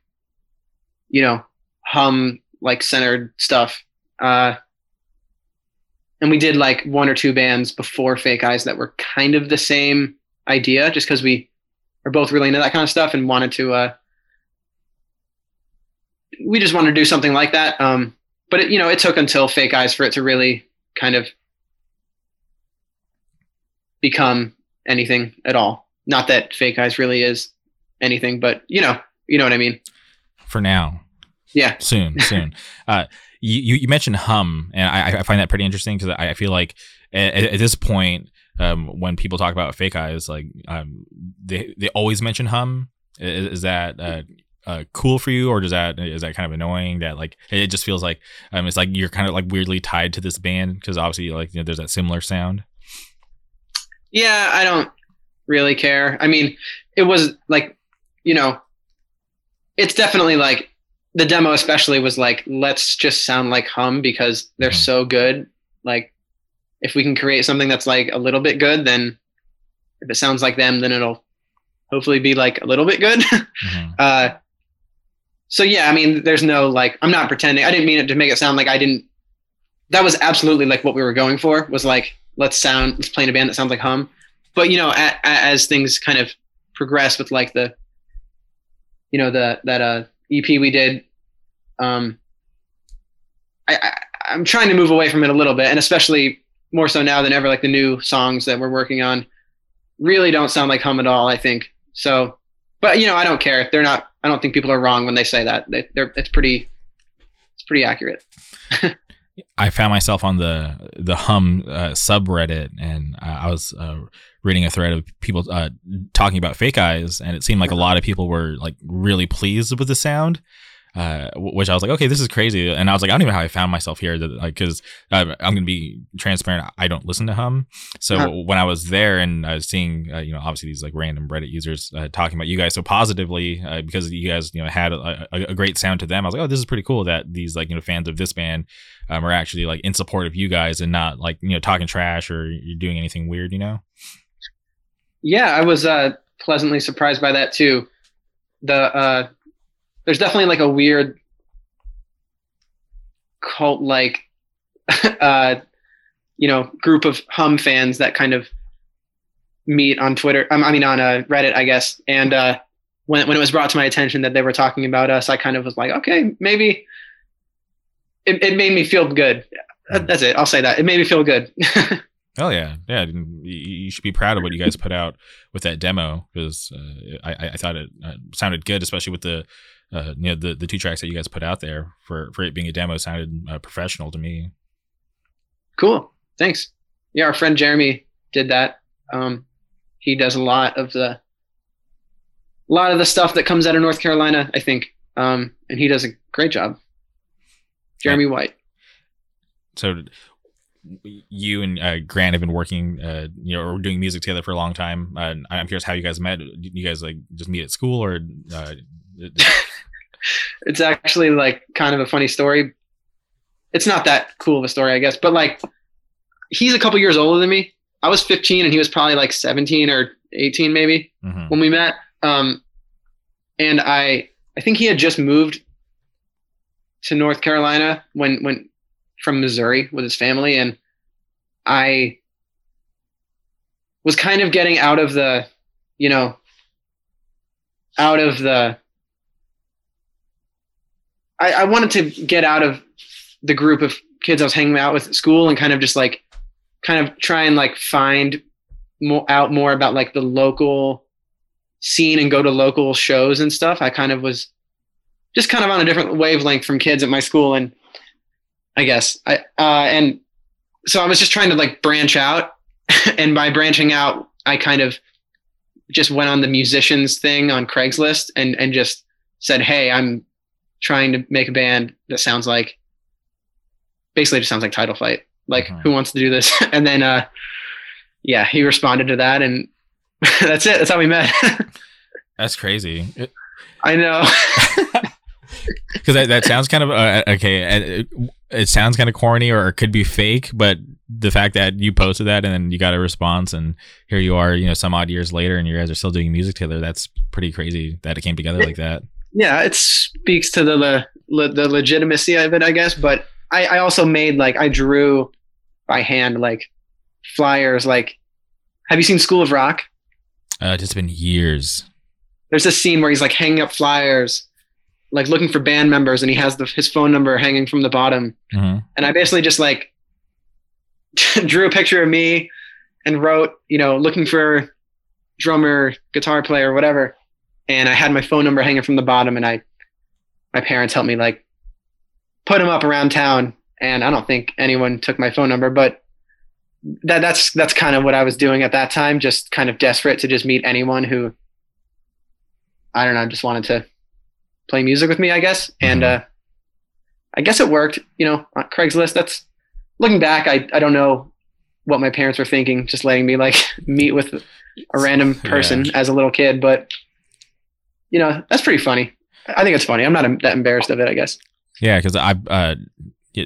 you know hum like centered stuff. Uh, and we did like one or two bands before Fake Eyes that were kind of the same idea, just because we are both really into that kind of stuff and wanted to. Uh, we just wanted to do something like that. Um, but it, you know, it took until Fake Eyes for it to really kind of become anything at all. Not that Fake Eyes really is anything, but you know, you know what I mean. For now. Yeah. Soon, soon. uh, you, you mentioned hum, and I, I find that pretty interesting because I, I feel like at, at this point, um, when people talk about fake eyes, like um, they they always mention hum. Is, is that uh, uh, cool for you, or does that is that kind of annoying? That like it just feels like um, it's like you're kind of like weirdly tied to this band because obviously like you know, there's that similar sound. Yeah, I don't really care. I mean, it was like, you know, it's definitely like the demo especially was like let's just sound like hum because they're Mhm. so good. Like if we can create something that's like a little bit good, then if it sounds like them, then it'll hopefully be like a little bit good. Mhm. uh so yeah, I mean there's no like I'm not pretending. I didn't mean it to make it sound like I didn't that was absolutely like what we were going for was like let's sound let's play in a band that sounds like hum but you know a, a, as things kind of progress with like the you know the that uh ep we did um I, I i'm trying to move away from it a little bit and especially more so now than ever like the new songs that we're working on really don't sound like hum at all i think. So but you know i don't care. They're not i don't think people are wrong when they say that. They, they're it's pretty it's pretty accurate I found myself on the the Hum uh, subreddit, and uh, I was uh, reading a thread of people uh, talking about fake eyes, and it seemed like a lot of people were like really pleased with the sound. Uh, which I was like, okay, this is crazy, and I was like, I don't even know how I found myself here, like, because uh, I'm gonna be transparent, I don't listen to Hum, so Uh-huh. when I was there and I was seeing, uh, you know, obviously these like random Reddit users uh, talking about you guys so positively uh, because you guys, you know, had a, a, a great sound to them, I was like, oh, this is pretty cool that these like you know fans of this band um, are actually like in support of you guys and not like you know talking trash or you're doing anything weird, you know. Yeah, I was uh, pleasantly surprised by that too. The uh, there's definitely like a weird cult like uh, you know group of Hum fans that kind of meet on Twitter. um, I mean on uh, Reddit, I guess. And uh, when when it was brought to my attention that they were talking about us, I kind of was like, okay, maybe. It, it made me feel good. That's it. I'll say that. It made me feel good. Oh yeah, yeah. You, should be proud of what you guys put out with that demo because uh, I, I thought it uh, sounded good, especially with the uh, you know the, the two tracks that you guys put out there for for it being a demo sounded uh, professional to me. Cool. Thanks. Yeah, our friend Jeremy did that. Um, he does a lot of the a lot of the stuff that comes out of North Carolina, I think. Um, and he does a great job. Jeremy White. So you and uh, Grant have been working, uh, you know, or doing music together for a long time. Uh, I'm curious how you guys met. You guys like just meet at school, or uh, it's actually like kind of a funny story. It's not that cool of a story, I guess, but like he's a couple years older than me. I was 15 and he was probably like 17 or 18 maybe Mhm. when we met. Um, and I I think he had just moved to North Carolina when when from Missouri with his family, and I was kind of getting out of the, you know, out of the. I, I wanted to get out of the group of kids I was hanging out with at school and kind of just like, kind of try and like find more out more about like the local scene and go to local shows and stuff. I kind of was just kind of on a different wavelength from kids at my school, and I guess I uh, and so I was just trying to like branch out, and by branching out, I kind of just went on the musicians thing on Craigslist and and just said, "Hey, I'm trying to make a band that sounds like basically just sounds like Title Fight. Like, Mhm. who wants to do this?" And then, uh, yeah, he responded to that, and that's it. That's how we met. That's crazy. I know. Because that, that sounds kind of uh, okay. It, it sounds kind of corny or it could be fake, but the fact that you posted that and then you got a response and here you are, you know, some odd years later and you guys are still doing music together. That's pretty crazy that it came together like that. Yeah, it speaks to the le, le, the legitimacy of it, I guess. But I, I also made like I drew by hand like flyers. Like, have you seen School of Rock? Uh, it's been years. There's this scene where he's like hanging up flyers, like looking for band members, and he has the, his phone number hanging from the bottom. hmm And I basically just like drew a picture of me and wrote, you know, looking for drummer, guitar player, whatever. And I had my phone number hanging from the bottom, and I, my parents helped me like put them up around town. And I don't think anyone took my phone number, but that that's that's kind of what I was doing at that time, just kind of desperate to just meet anyone who I don't know, just wanted to play music with me, I guess. And Mhm. uh, I guess it worked. You know, on Craigslist. That's looking back. I I don't know what my parents were thinking, just letting me like meet with a random person as a little kid. But you know, that's pretty funny. I think it's funny. I'm not that embarrassed of it. I guess. Yeah, because I uh,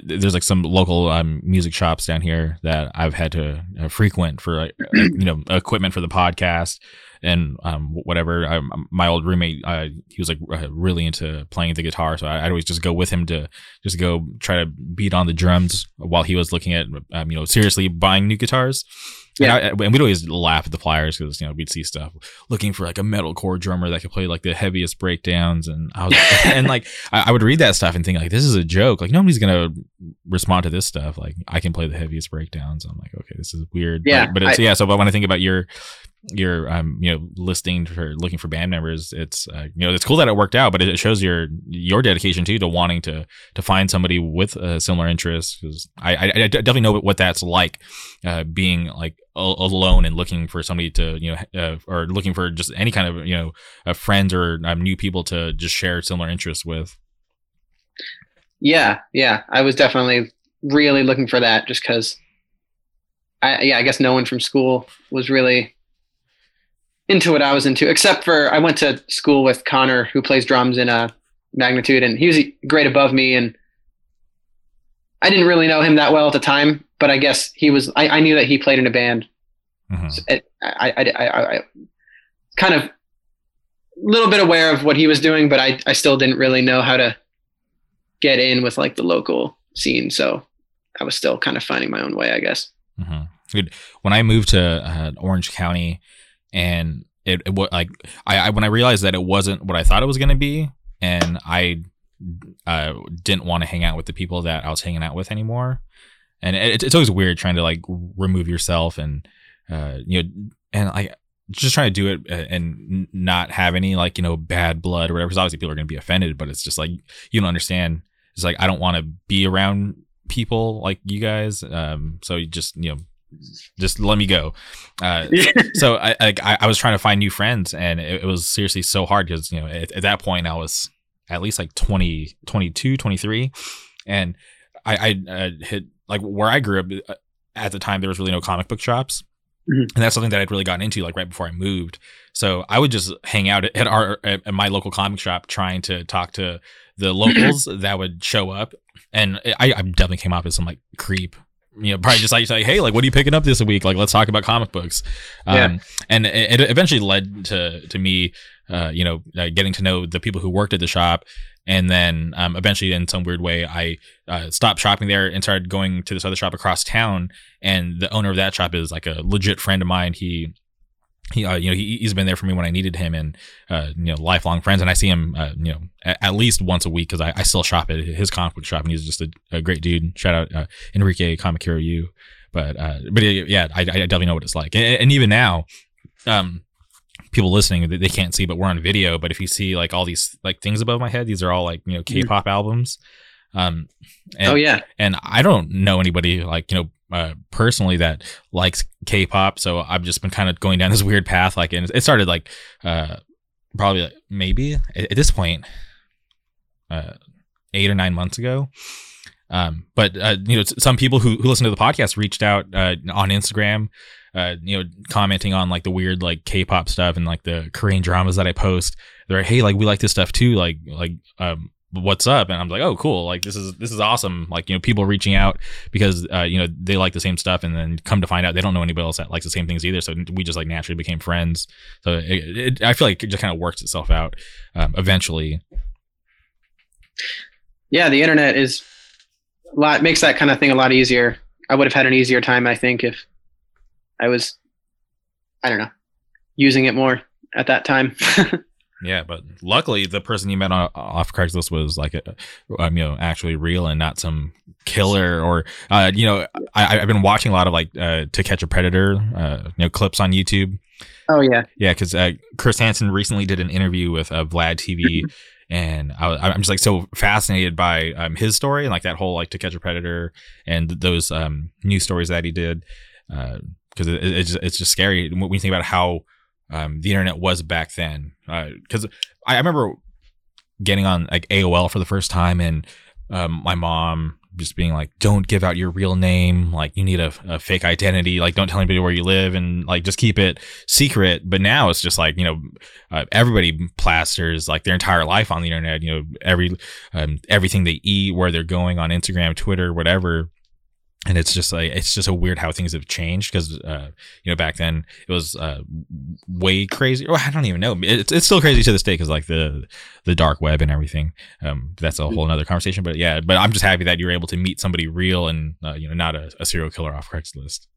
there's like some local um, music shops down here that I've had to uh, frequent for like, you know equipment for the podcast and um, whatever. I, my old roommate, uh, he was like really into playing the guitar, so I, I'd always just go with him to just go try to beat on the drums while he was looking at um, you know seriously buying new guitars. Yeah. And, I, and we'd always laugh at the flyers because you know we'd see stuff looking for like a metalcore drummer that could play like the heaviest breakdowns, and I was and like I, I would read that stuff and think like this is a joke. Like nobody's gonna respond to this stuff. Like I can play the heaviest breakdowns. I'm like, okay, this is weird. Yeah, but, but it's I- yeah. So but when I think about your your um you know listing for looking for band members, it's uh, you know it's cool that it worked out, but it shows your your dedication too to wanting to to find somebody with a similar interest. Because I, I I definitely know what that's like, uh, being like alone and looking for somebody to you know uh, or looking for just any kind of you know uh, friends or um, new people to just share similar interests with. Yeah, yeah. I was definitely really looking for that, just because. I yeah, I guess no one from school was really into what I was into, except for I went to school with Connor, who plays drums in a magnitude, and he was a grade above me, and I didn't really know him that well at the time, but I guess he was. I, I knew that he played in a band. Mhm. So it, I, I, I, I, kind of a little bit aware of what he was doing, but I, I still didn't really know how to get in with like the local scene. So I was still kind of finding my own way, I guess. hmm Dude, when I moved to uh, Orange County, and it, it wa- like I, I when I realized that it wasn't what I thought it was going to be, and I uh, didn't want to hang out with the people that I was hanging out with anymore, and it, it's always weird trying to like remove yourself and uh, you know and like just trying to do it uh, and not have any like you know bad blood or whatever. Because obviously people are going to be offended, but it's just like you don't understand. It's like I don't want to be around people like you guys. Um, so you just you know just let me go. Uh, so I, I I was trying to find new friends, and it, it was seriously so hard because you know at, at that point I was at least like 20, 22, 23, and I I uh, hit like where I grew up. uh, at the time there was really no comic book shops. Mhm. And that's something that I'd really gotten into like right before I moved. So I would just hang out at our at at my local comic shop trying to talk to the locals that would show up. And I, I definitely came off as some like creep. You know, probably just like say, hey, like, what are you picking up this week? Like, let's talk about comic books. Um, Yeah. and it, it eventually led to to me, uh, you know, uh, getting to know the people who worked at the shop, and then um, eventually, in some weird way, I uh, stopped shopping there and started going to this other shop across town. And the owner of that shop is like a legit friend of mine. He he uh, you know he, he's been there for me when I needed him and uh, you know lifelong friends. And I see him uh, you know at, at least once a week because I, I still shop at his comic book shop. And he's just a, a great dude. Shout out uh, Enrique Comic Hero U. But uh, but yeah I, I definitely know what it's like. And, and even now um people listening they they can't see but we're on video but if you see like all these like things above my head these are all like you know K-pop albums um and, oh yeah. and I don't know anybody like you know uh, personally that likes K-pop, so I've just been kind of going down this weird path. Like, and it started like uh, probably like, maybe at, at this point, uh, eight or nine months ago. Um, but uh, you know, some people who, who listen to the podcast reached out uh, on Instagram, uh, you know, commenting on like the weird like K-pop stuff and like the Korean dramas that I post. They're like, hey, like we like this stuff too. Like, like um, what's up? And I'm like, oh, cool. Like this is this is awesome. Like you know, people reaching out because uh, you know they like the same stuff, and then come to find out they don't know anybody else that likes the same things either. So we just like naturally became friends. So it, it, I feel like it just kind of works itself out um, eventually. Yeah, the internet is a lot makes that kind of thing a lot easier. I would have had an easier time, I think, if I was, I don't know, using it more at that time. Yeah, but luckily the person you met on off Craigslist was like a, um, you know actually real and not some killer or uh, you know I, I've been watching a lot of like uh, To Catch a Predator uh, you know clips on YouTube. oh yeah, Yeah, because uh, Chris Hansen recently did an interview with uh, Vlad TV, and I, I'm just like so fascinated by um, his story and like that whole like To Catch a Predator and those um, news stories that he did, because it, it's just, it's just scary when you think about how um, the internet was back then. Because I, I remember getting on like AOL for the first time, and um, my mom just being like, "Don't give out your real name. Like, you need a, a fake identity. Like, don't tell anybody where you live, and like just keep it secret." But now it's just like you know, uh, everybody plasters like their entire life on the internet. You know, every um, everything they eat, where they're going on Instagram, Twitter, whatever. And it's just like it's just a weird how things have changed because uh, you know back then it was uh, way crazy. Or I don't even know. It's, it's still crazy to this day because like the the dark web and everything. Um, that's a whole another conversation. But yeah, but I'm just happy that you're able to meet somebody real and uh, you know not a, a serial killer off Craigslist.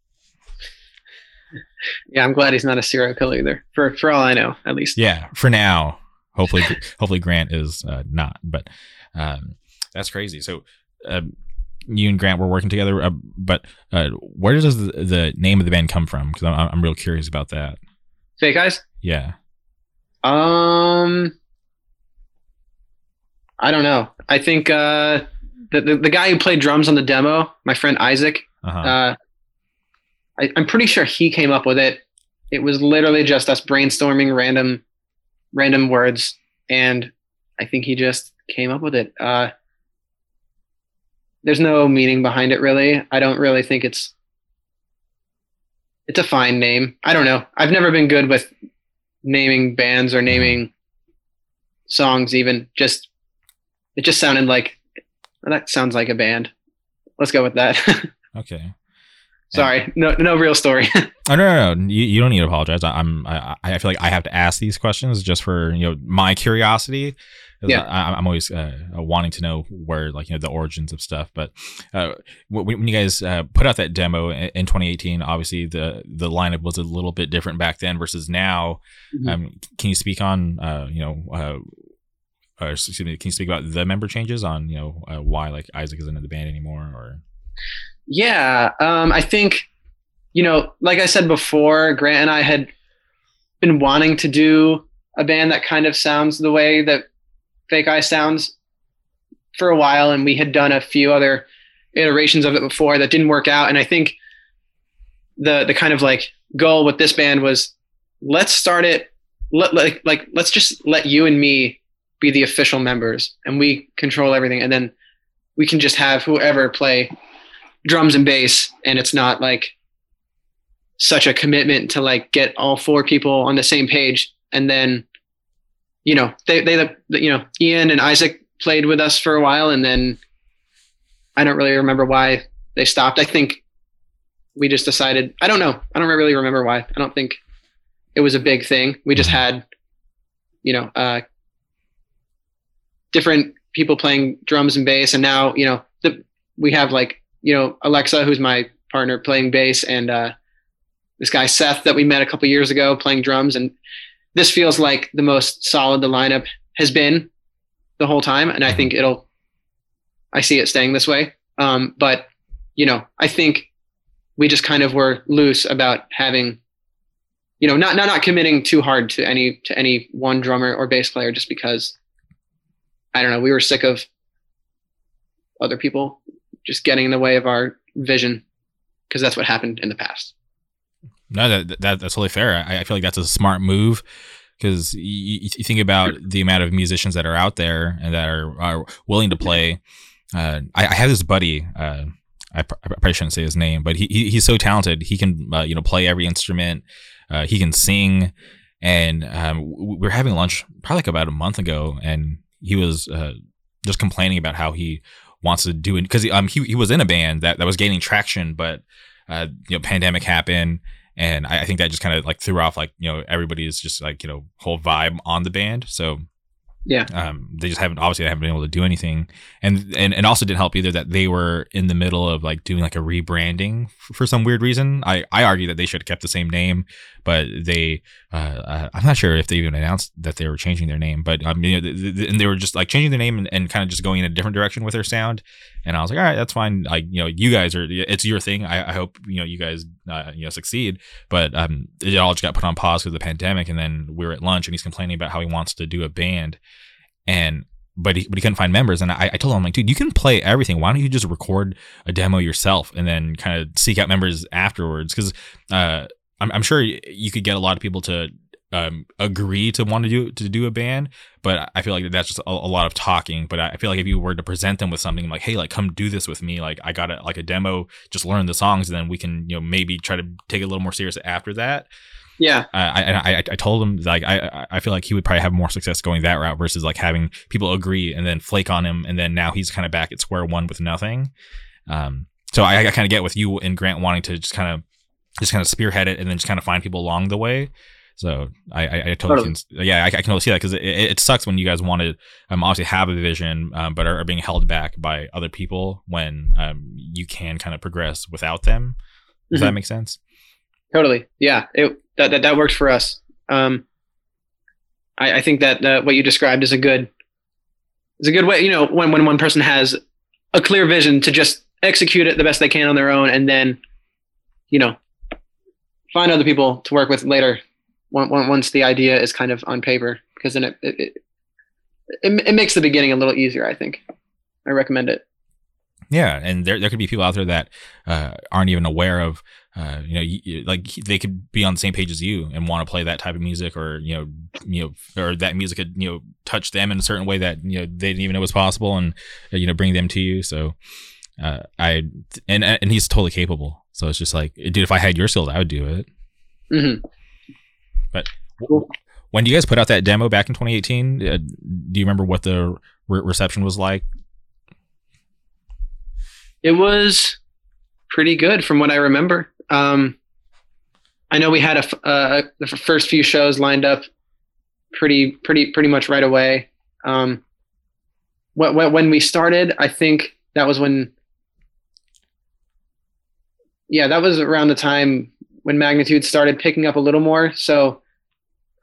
yeah. I'm glad he's not a serial killer either. For for all I know, at least. Yeah, for now. Hopefully, hopefully Grant is uh, not. But um, that's crazy. So. Um, you and Grant were working together, uh, but uh, where does the, the name of the band come from? Because I'm, I'm real curious about that. Fake eyes. Yeah. Um, I don't know. I think uh, the, the the guy who played drums on the demo, my friend Isaac. Uh-huh. Uh, I, I'm pretty sure he came up with it. It was literally just us brainstorming random, random words, and I think he just came up with it. Uh, there's no meaning behind it, really. I don't really think it's. It's a fine name. I don't know. I've never been good with naming bands or naming songs. Even just, it just sounded like that sounds like a band. Let's go with that. okay. Sorry, no, no real story. Oh no, no, no. You, you don't need to apologize. I, I'm. I, I feel like I have to ask these questions just for you know my curiosity. Yeah. I, I'm always uh, wanting to know where like you know the origins of stuff. But uh, when, when you guys uh, put out that demo in, in 2018, obviously the the lineup was a little bit different back then versus now. Mhm. Um, can you speak on uh, you know? Uh, or excuse me, can you speak about the member changes on you know uh, why like Isaac isn't in the band anymore or yeah, um, I think, you know, like I said before, Grant and I had been wanting to do a band that kind of sounds the way that Fake Eye sounds for a while, and we had done a few other iterations of it before that didn't work out. And I think the the kind of like goal with this band was let's start it let, like like let's just let you and me be the official members and we control everything and then we can just have whoever play drums and bass and it's not like such a commitment to like get all four people on the same page and then you know they they you know Ian and Isaac played with us for a while and then I don't really remember why they stopped. I think we just decided I don't know. I don't really remember why. I don't think it was a big thing. We just had you know uh different people playing drums and bass and now you know the, we have like you know Alexa who's my partner playing bass and uh this guy Seth that we met a couple years ago playing drums, and this feels like the most solid the lineup has been the whole time, and I mm-hmm. think it'll. I see it staying this way, um, but you know, I think we just kind of were loose about having, you know, not not not committing too hard to any to any one drummer or bass player, just because I don't know, we were sick of other people just getting in the way of our vision because that's what happened in the past. No, that, that that's totally fair. I, I feel like that's a smart move because you, you, think about the amount of musicians that are out there and that are, are willing to play. Uh, I, I, have this buddy. Uh, I, I, probably shouldn't say his name, but he, he he's so talented. He can uh, you know play every instrument. Uh, he can sing, and um, we were having lunch probably like about a month ago, and he was uh, just complaining about how he wants to do it because um he he was in a band that that was gaining traction, but uh, you know pandemic happened and I, I think that just kind of like threw off like you know everybody's just like you know whole vibe on the band. So yeah, um, they just haven't obviously they haven't been able to do anything, and and and also didn't help either that they were in the middle of like doing like a rebranding for, for some weird reason. I I argue that they should have kept the same name, but they uh, uh I'm not sure if they even announced that they were changing their name, but um you know, and they were just like changing their name and, and kind of just going in a different direction with their sound, and I was like, all right, that's fine. Like you know, you guys are it's your thing. I, I hope you know you guys uh, you know succeed, but um it all just got put on pause of the pandemic, and then we were at lunch and he's complaining about how he wants to do a band, and but he, but he couldn't find members. And I, I told him, I'm like, dude, you can play everything. Why don't you just record a demo yourself and then kind of seek out members afterwards? Because uh, I'm, I'm sure you could get a lot of people to um, agree to want to do to do a band, but I feel like that's just a, a, lot of talking. But I feel like if you were to present them with something like, "Hey, like come do this with me," like I got a, like a demo, just learn the songs, and then we can you know maybe try to take it a little more serious after that. Yeah, I, I I told him like I I feel like he would probably have more success going that route versus like having people agree and then flake on him, and then now he's kind of back at square one with nothing. Um, so I, I kind of get with you and Grant wanting to just kind of just kind of spearhead it and then just kind of find people along the way. So I, I, I totally. Can, yeah, I, I, can totally see that because it, it, sucks when you guys want to um, obviously have a vision, um, but are, are, being held back by other people when um, you can kind of progress without them. Does mm-hmm. that make sense? Totally. Yeah. It, that, that, that works for us. Um, I, I think that uh, what you described is a good, is a good way, you know, when, when one person has a clear vision to just execute it the best they can on their own and then, you know, find other people to work with later once the idea is kind of on paper because then it it, it it, makes the beginning a little easier i think. I recommend it. Yeah and there, there could be people out there that uh, aren't even aware of uh, you know you, like they could be on the same page as you and want to play that type of music or you know you know or that music could you know touch them in a certain way that you know they didn't even know was possible and you know bring them to you so uh, i and and he's totally capable so it's just like dude if i had your skills i would do it mm-hmm. But cool. when you guys put out that demo back in 2018, uh, do you remember what the re- reception was like? It was pretty good from what I remember. Um, I know we had a uh, the first few shows lined up pretty pretty pretty much right away. Um, when, when we started, I think that was when. Yeah, that was around the time when magnitude started picking up a little more. So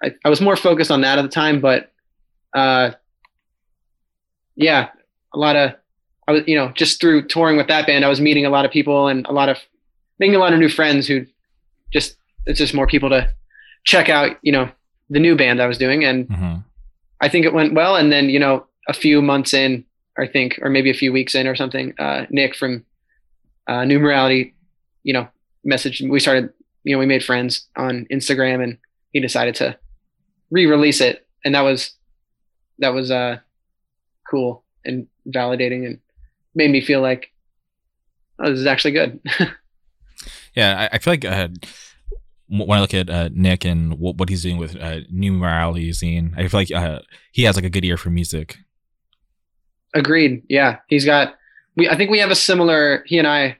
I, I was more focused on that at the time, but uh, yeah, a lot of I was you know just through touring with that band, I was meeting a lot of people and a lot of making a lot of new friends who just it's just more people to check out you know the new band I was doing, and mm-hmm. I think it went well. And then you know a few months in, I think, or maybe a few weeks in or something, uh, Nick from uh, New Morality, you know, messaged. We started, you know, we made friends on Instagram, and he decided to re-release it, and that was that was uh cool and validating and made me feel like oh, this is actually good. yeah, I, I, feel like uh, when I look at uh, Nick and what, what, he's doing with uh, New Morality Zine, I feel like uh, he has like a good ear for music. Agreed. Yeah, he's got. We I think we have a similar. He and I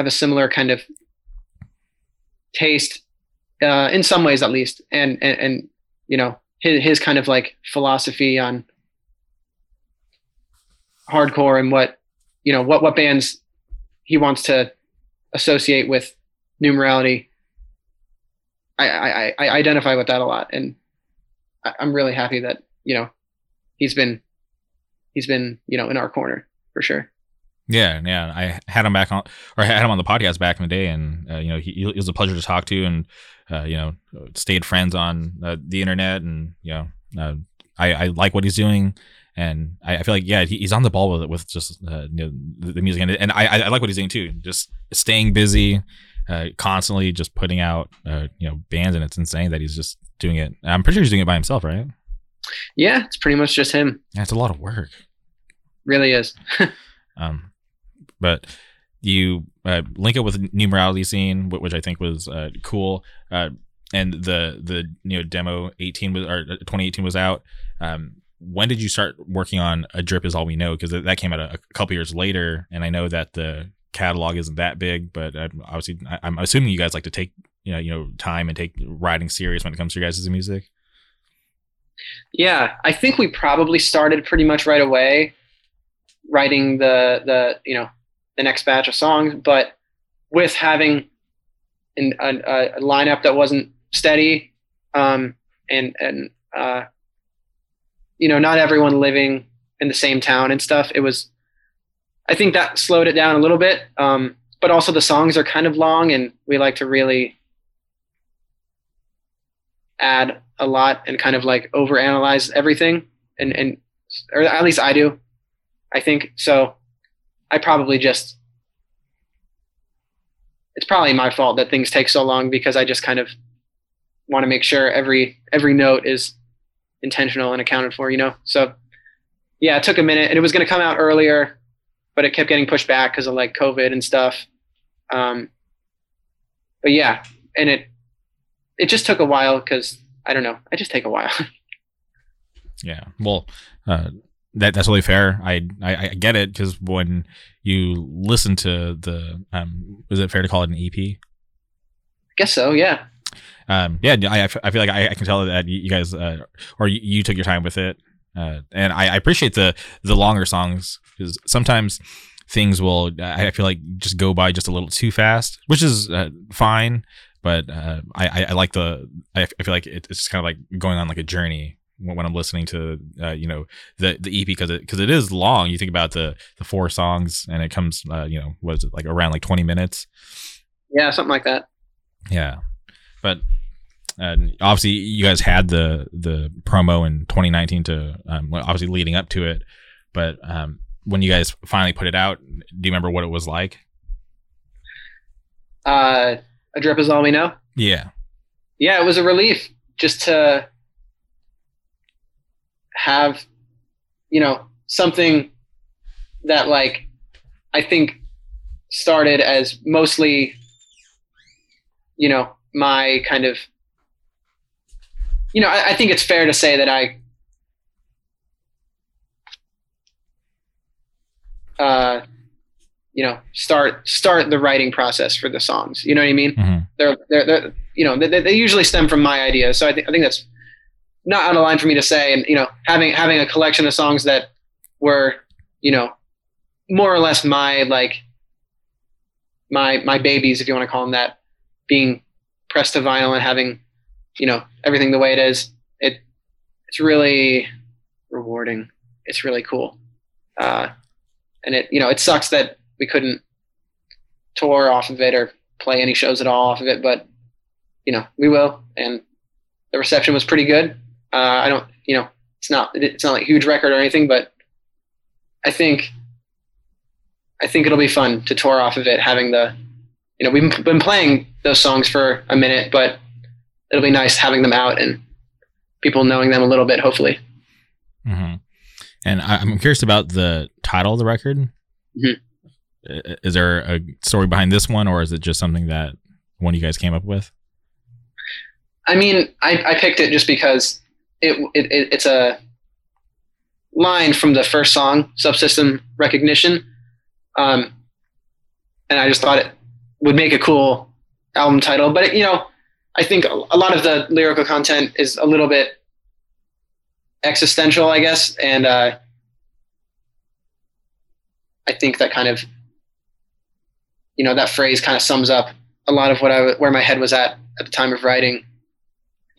have a similar kind of taste, uh, in some ways at least, and and, and you know his his kind of like philosophy on hardcore and what you know what what bands he wants to associate with new morality I, I, I identify with that a lot and I'm really happy that you know he's been he's been you know in our corner for sure yeah yeah I had him back on or I had him on the podcast back in the day and uh, you know he, he, was a pleasure to talk to and uh, you know stayed friends on uh, the internet and you know uh, I, I like what he's doing and I, I, feel like yeah, he's on the ball with with just uh, you know, the, the, music and, and I, I like what he's doing too. Just staying busy, uh, constantly just putting out uh, you know bands, and it's insane that he's just doing it. I'm pretty sure he's doing it by himself, right? Yeah, it's pretty much just him. Yeah, it's a lot of work. Really is. um, but you uh, link it with New Morality Zine, which I think was uh, cool. Uh, and the the you know demo 18 was or uh, 2018 was out. Um, when did you start working on a drip is all we know because that came out a, a, couple years later and i know that the catalog isn't that big but obviously i'm assuming you guys like to take you know you know time and take writing serious when it comes to your guys' music yeah i think we probably started pretty much right away writing the the you know the next batch of songs but with having an, a, a lineup that wasn't steady um and and uh you know, not everyone living in the same town and stuff. It was, I think that slowed it down a little bit. Um, but also the songs are kind of long and we like to really add a lot and kind of like overanalyze everything. And, and, or at least I do, I think. So I probably just, it's probably my fault that things take so long because I just kind of want to make sure every, every note is intentional and accounted for, you know? So yeah, it took a minute and it was going to come out earlier, but it kept getting pushed back because of like COVID and stuff. Um, but yeah, and it, it just took a while because I don't know. I just take a while. yeah. Well, uh, that that's really fair. I I, I get it because when you listen to the um, is it fair to call it an EP? I guess so. Yeah um, yeah, I, I feel like I, I can tell that you guys uh, or you, you, took your time with it, uh, and I, I, appreciate the the longer songs because sometimes things will I feel like just go by just a little too fast, which is uh, fine. But uh, I, I like the I feel like it's just kind of like going on like a journey when I'm listening to uh, you know the the EP because it because it is long. You think about the the four songs and it comes uh, you know was it like around like 20 minutes. Yeah, something like that. Yeah, but and obviously you guys had the the promo in 2019 to um, obviously leading up to it but um, when you guys finally put it out do you remember what it was like uh a drip is all we know yeah yeah it was a relief just to have you know something that like i think started as mostly you know my kind of you know, I, I think it's fair to say that I uh, you know, start start the writing process for the songs. You know what I mean? Mm-hmm. They're, they're, they're, you know, they, they usually stem from my ideas. So I think I think that's not out of line for me to say. And you know, having having a collection of songs that were, you know, more or less my like my my babies, if you want to call them that, being pressed to vinyl and having you know everything the way it is it it's really rewarding it's really cool uh, and it you know it sucks that we couldn't tour off of it or play any shows at all off of it but you know we will and the reception was pretty good uh, i don't you know it's not it's not like a huge record or anything but i think i think it'll be fun to tour off of it having the you know we've been playing those songs for a minute but it'll be nice having them out and people knowing them a little bit, hopefully. Mm-hmm. And I, am curious about the title of the record. Mm-hmm. is there a story behind this one, or is it just something that one you guys came up with? I mean, I, I picked it just because it, it, it it's a line from the first song, Subsystem Recognition, um, and I just thought it would make a cool album title. But it, you know, I think a lot of the lyrical content is a little bit existential, I guess, and uh, I think that kind of, you know, that phrase kind of sums up a lot of what I where my head was at at the time of writing.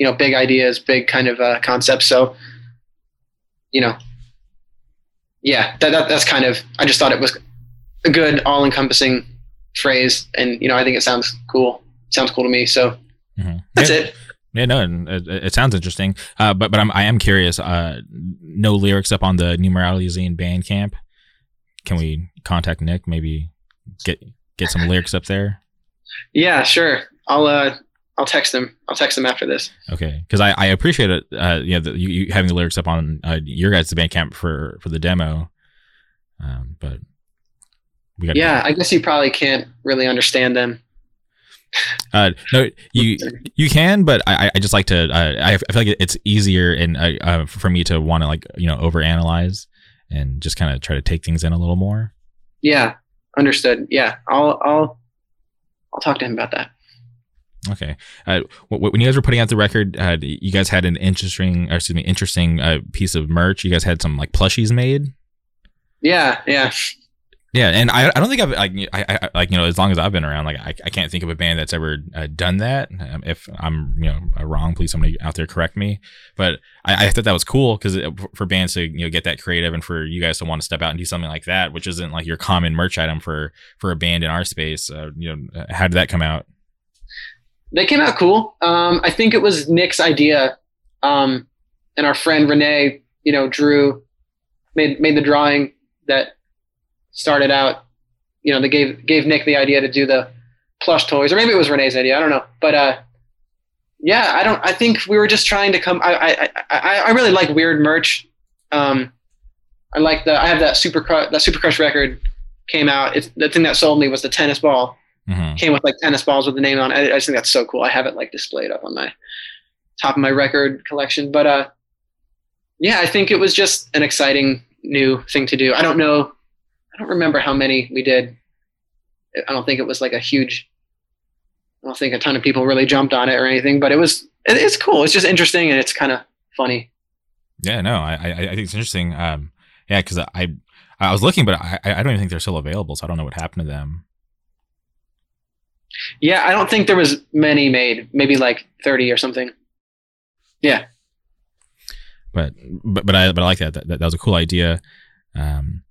You know, big ideas, big kind of uh, concepts. So, you know, yeah, that, that that's kind of. I just thought it was a good, all-encompassing phrase, and you know, I think it sounds cool. sounds cool to me. So mm-hmm. that's yeah. it. Yeah, no, it, it sounds interesting. Uh, but but I'm I am curious. Uh, no lyrics up on the New Morality Zine Bandcamp. Can we contact Nick? Maybe get get some lyrics up there. Yeah, sure. I'll uh I'll text him. I'll text him after this. Okay, because I, I appreciate it. Uh, you know, the, you, you having the lyrics up on uh, your guys' Bandcamp for for the demo. Um, but we got. Yeah, I guess you probably can't really understand them. Uh, no, you you can, but I, I just like to. Uh, I, I feel like it's easier and uh, uh, for me to want to like you know overanalyze and just kind of try to take things in a little more. Yeah, understood. Yeah, I'll I'll I'll talk to him about that. Okay. Uh, when you guys were putting out the record, uh, you guys had an interesting, excuse me, interesting uh, piece of merch. You guys had some like plushies made. Yeah, yeah. Yeah, and I, I don't think I've like I, I like you know as long as I've been around like I, I can't think of a band that's ever uh, done that. Um, if I'm you know wrong, please somebody out there correct me. But I, I thought that was cool because for bands to you know get that creative and for you guys to want to step out and do something like that, which isn't like your common merch item for for a band in our space. Uh, you know, uh, how did that come out? They came out cool. Um, I think it was Nick's idea, um, and our friend Renee, you know, drew made made the drawing that started out, you know, they gave gave Nick the idea to do the plush toys, or maybe it was Renee's idea. I don't know, but uh, yeah, I don't. I think we were just trying to come. I I I, I really like weird merch. Um, I like the. I have that super. That super crush record came out. It's the thing that sold me was the tennis ball. Mm-hmm. Came with like tennis balls with the name on. it. I just think that's so cool. I have it like displayed up on my top of my record collection. But uh, yeah, I think it was just an exciting new thing to do. I don't know I don't remember how many we did. I don't think it was like a huge. I don't think a ton of people really jumped on it or anything, but it was. It, it's cool. It's just interesting and it's kind of funny. Yeah, no, I, I, I think it's interesting. Um, yeah, because I I was looking, but I I don't even think they're still available, so I don't know what happened to them. Yeah, I don't think there was many made. Maybe like thirty or something. Yeah. But but but I but I like that. That, that was a cool idea. Um,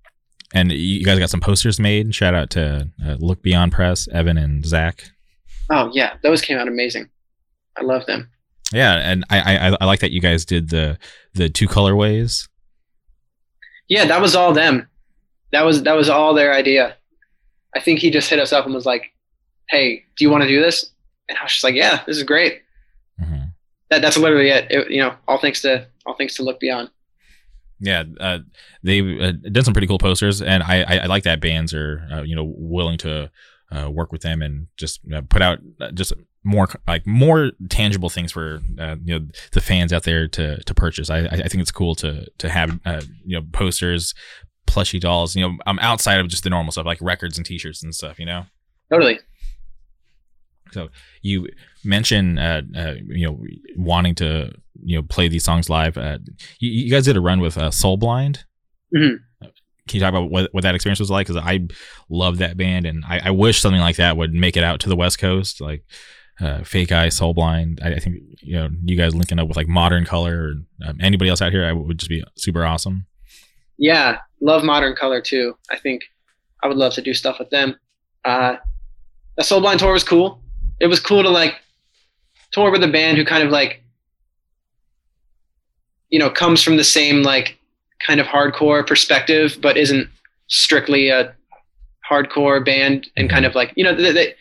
and you guys got some posters made. Shout out to uh, Look Beyond Press, Evan and Zach. Oh yeah, those came out amazing. I love them. Yeah, and I, I I like that you guys did the the two colorways. Yeah, that was all them. That was that was all their idea. I think he just hit us up and was like, "Hey, do you want to do this?" And I was just like, "Yeah, this is great." Mm-hmm. That that's literally it. it. You know, all thanks to all thanks to Look Beyond yeah, uh, they've uh, done some pretty cool posters, and I, I, I like that bands are uh, you know willing to uh, work with them and just put out uh, just more like more tangible things for uh, you know the fans out there to to purchase. I I think it's cool to to have you know posters, plushy dolls. You know, I'm outside of just the normal stuff like records and T-shirts and stuff. You know, totally. So you mentioned, uh, uh, you know, wanting to, you know, play these songs live. Uh, you, you, guys did a run with uh, Soul Blind. Mm-hmm. Can you talk about what, what that experience was like? Because I love that band, and I, I, wish something like that would make it out to the West Coast, like uh, Fake Eye, Soul Blind. I, I, think you know, you guys linking up with like Modern Color or um, anybody else out here, I would just be super awesome. Yeah, love Modern Color too. I think I would love to do stuff with them. Uh, the Soul Blind tour was cool it was cool to like tour with a band who kind of like you know comes from the same like kind of hardcore perspective but isn't strictly a hardcore band and kind of like you know they,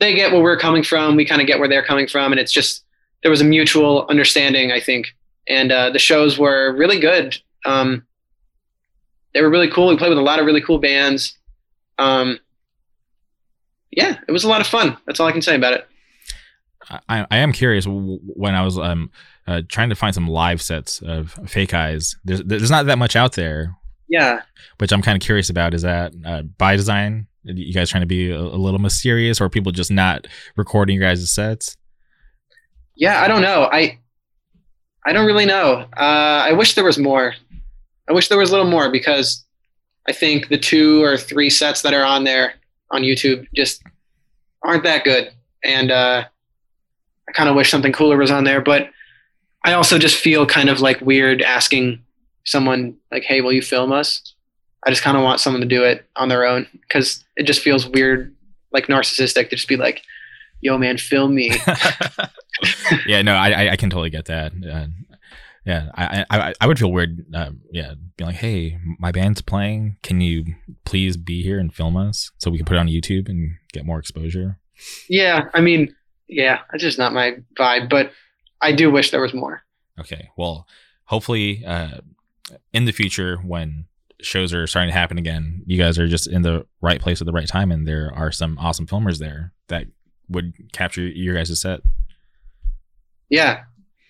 they, get where we're coming from we kind of get where they're coming from and it's just there was a mutual understanding i think. And uh, the shows were really good. Um, they were really cool. We played with a lot of really cool bands. Um, yeah, it was a lot of fun. That's all I can say about it. I, I am curious when I was um uh, trying to find some live sets of Fake Eyes. There's there's not that much out there. Yeah. Which I'm kind of curious about. Is that uh, by design? Are you guys trying to be a, a, little mysterious, or are people just not recording your guys' sets? Yeah, I don't know. I I don't really know. Uh, I wish there was more. I wish there was a little more because I think the two or three sets that are on there on YouTube just aren't that good. And uh, I kind of wish something cooler was on there. But I also just feel kind of like weird asking someone like, "Hey, will you film us?" I just kind of want someone to do it on their own because it just feels weird, like narcissistic to just be like, "Yo, man, film me." yeah, no, I I can totally get that. Uh, yeah, I, I I would feel weird. Uh, yeah, being like, "Hey, my band's playing. Can you please be here and film us so we can put it on YouTube and get more exposure?" Yeah, I mean, yeah, it's just not my vibe. But I do wish there was more. Okay, well, hopefully, uh, in the future when shows are starting to happen again, you guys are just in the right place at the right time, and there are some awesome filmers there that would capture your guys' set. Yeah,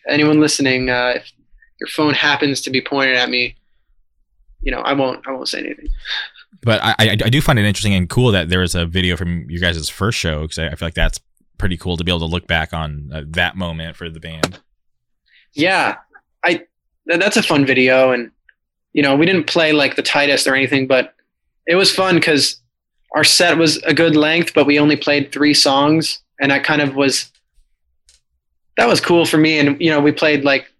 anyone listening, uh, if your phone happens to be pointed at me, you know, I won't I won't say anything. But I, I, I do find it interesting and cool that there was a video from you guys' first show because I, I, feel like that's pretty cool to be able to look back on uh, that moment for the band. Yeah, I that's a fun video, and you know we didn't play like the tightest or anything, but it was fun because our set was a good length, but we only played three songs, and that kind of was that was cool for me. And you know we played like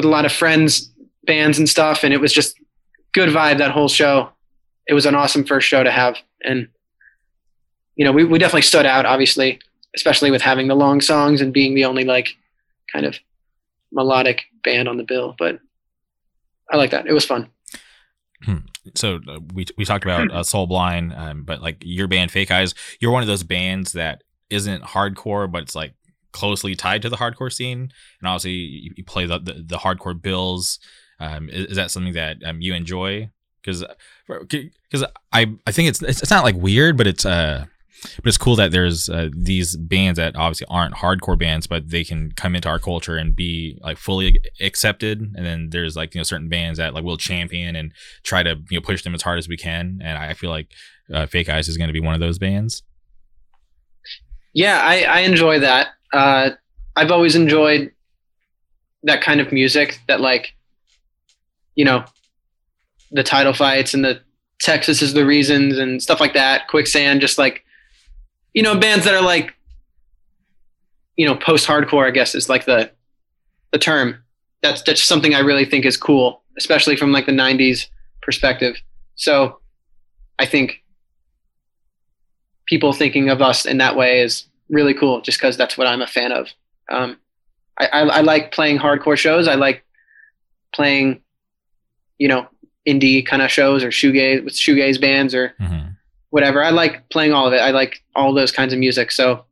with a lot of friends, bands and stuff, and it was just good vibe that whole show. It was an awesome first show to have, and you know we we definitely stood out, obviously, especially with having the long songs and being the only like kind of melodic band on the bill. But I like that. It was fun. Hmm. So uh, we we talked about uh, Soul Blind, um, but like your band Fake Eyes, you're one of those bands that isn't hardcore, but it's like closely tied to the hardcore scene, and obviously you, you play the, the, the hardcore bills. Um, is, is, that something that um, you enjoy? Because because I I think it's, it's not like weird, but it's uh but it's cool that there's uh, these bands that obviously aren't hardcore bands, but they can come into our culture and be like fully accepted. And then there's like you know certain bands that like will champion and try to you know push them as hard as we can. And I feel like uh, Fake Eyes is going to be one of those bands. Yeah, I, I enjoy that uh, I've always enjoyed that kind of music that like, you know, the title fights and the Texas is the reasons and stuff like that. Quicksand, just like, you know, bands that are like, you know, post hardcore, I guess is like the, the term. That's, that's something I really think is cool, especially from like the '90s perspective. So I think people thinking of us in that way is really cool just because that's what I'm a fan of. Um, I, I, I, like playing hardcore shows. I like playing, you know, indie kind of shows or shoegaze with shoegaze bands or mm-hmm. whatever. I like playing all of it. I like all those kinds of music. So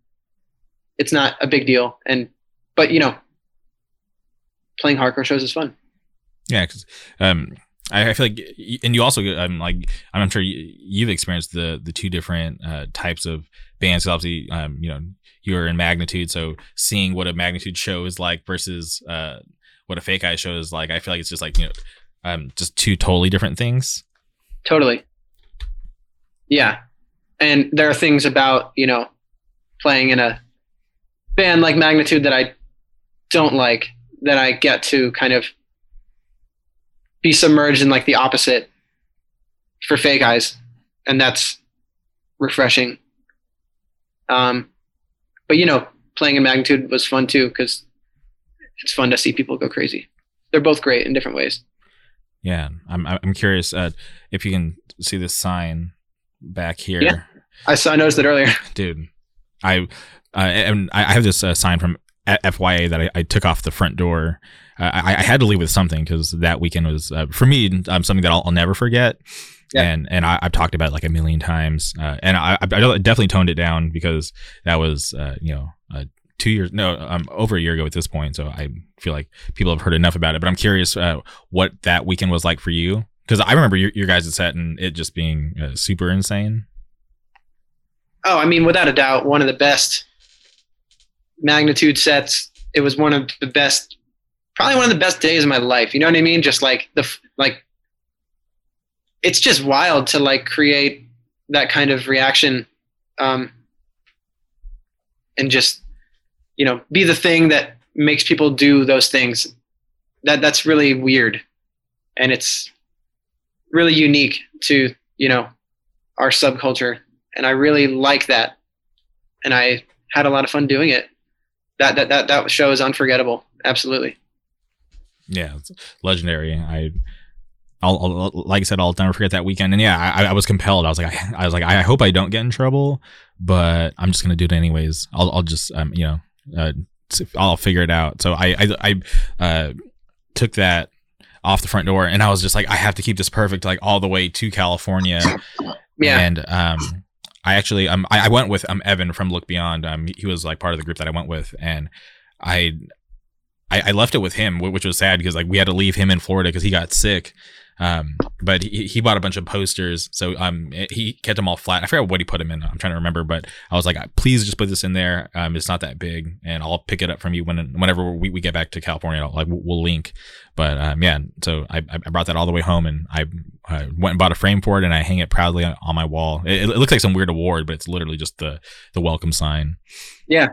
it's not a big deal. And, but you know, playing hardcore shows is fun. Yeah. Cause, um, I, feel like, and you also, I'm like, I'm sure you've experienced the the two different uh, types of bands. Obviously, um, you know, you're in Magnitude, so seeing what a Magnitude show is like versus uh, what a Fake Eye show is like, I feel like it's just like you know, um, just two totally different things. Totally. Yeah, and there are things about you know playing in a band like Magnitude that I don't like that I get to kind of be submerged in like the opposite for fake eyes and that's refreshing. Um but you know playing in magnitude was fun too because it's fun to see people go crazy. They're both great in different ways. Yeah i'm i'm curious uh, if you can see this sign back here. Yeah. I saw I noticed it earlier. Dude i uh, and i have this uh, sign from fya that I, I took off the front door I, I had to leave with something because that weekend was uh, for me um, something that I'll, I'll never forget. Yeah. And and I, have talked about it like a million times, uh, and I, I, definitely toned it down because that was uh, you know uh, two years no um, over a year ago at this point. So I feel like people have heard enough about it. But I'm curious uh, what that weekend was like for you because I remember your, your guys' set and it just being uh, super insane. Oh, I mean, without a doubt, one of the best magnitude sets. It was one of the best, probably one of the best days of my life. You know what I mean? Just like the like, it's just wild to like create that kind of reaction, um, and just you know be the thing that makes people do those things. That that's really weird, and it's really unique to you know our subculture and i really like that and i had a lot of fun doing it that that that, that show is unforgettable absolutely yeah it's legendary i I'll, I'll, like I said, I'll never forget that weekend. And yeah, I, I was compelled. I was like, I, I, was like, I hope I don't get in trouble, but I'm just gonna do it anyways. I'll, I'll just, um, you know, uh, I'll figure it out. So I, I, I uh, took that off the front door and I was just like, I have to keep this perfect, like all the way to California. Yeah. And um, I actually um I, I went with um Evan from Look Beyond. Um, he was like part of the group that I went with, and I I, I left it with him, which was sad because like we had to leave him in Florida because he got sick. Um, but he, he bought a bunch of posters, so um, he kept them all flat. I forgot what he put them in. I'm trying to remember, but I was like, please just put this in there. Um, it's not that big, and I'll pick it up from you when whenever we, we get back to California. I'll, like we'll, link. But um, yeah, so I, I brought that all the way home, and I, I went and bought a frame for it, and I hang it proudly on, on my wall. It, it looks like some weird award, but it's literally just the the welcome sign. Yeah,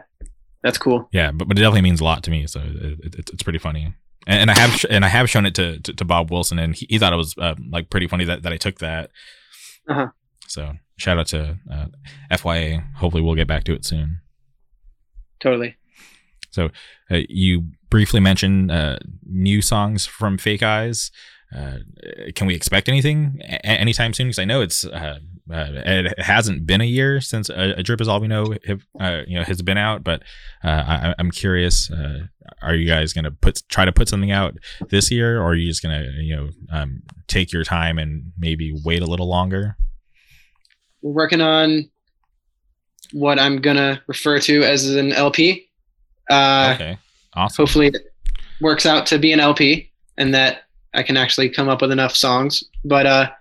that's cool. Yeah, but, but it definitely means a lot to me. So it, it, it's pretty funny and, and I have sh- and I have shown it to, to, to Bob Wilson, and he, he thought it was uh, like pretty funny that, that I took that. Uh-huh. So shout out to uh, FYA. Hopefully, we'll get back to it soon. Totally. So uh, you briefly mentioned uh, new songs from Fake Eyes. Uh, can we expect anything a- anytime soon? Because I know it's uh, uh, it hasn't been a year since a, a drip is all we know have, uh, you know has been out, but uh, I, am curious. Uh, are you guys gonna put try to put something out this year, or are you just gonna you know um, take your time and maybe wait a little longer? We're working on what I'm gonna refer to as an LP. Uh, okay, awesome. Hopefully, it works out to be an LP, and that I can actually come up with enough songs. But uh,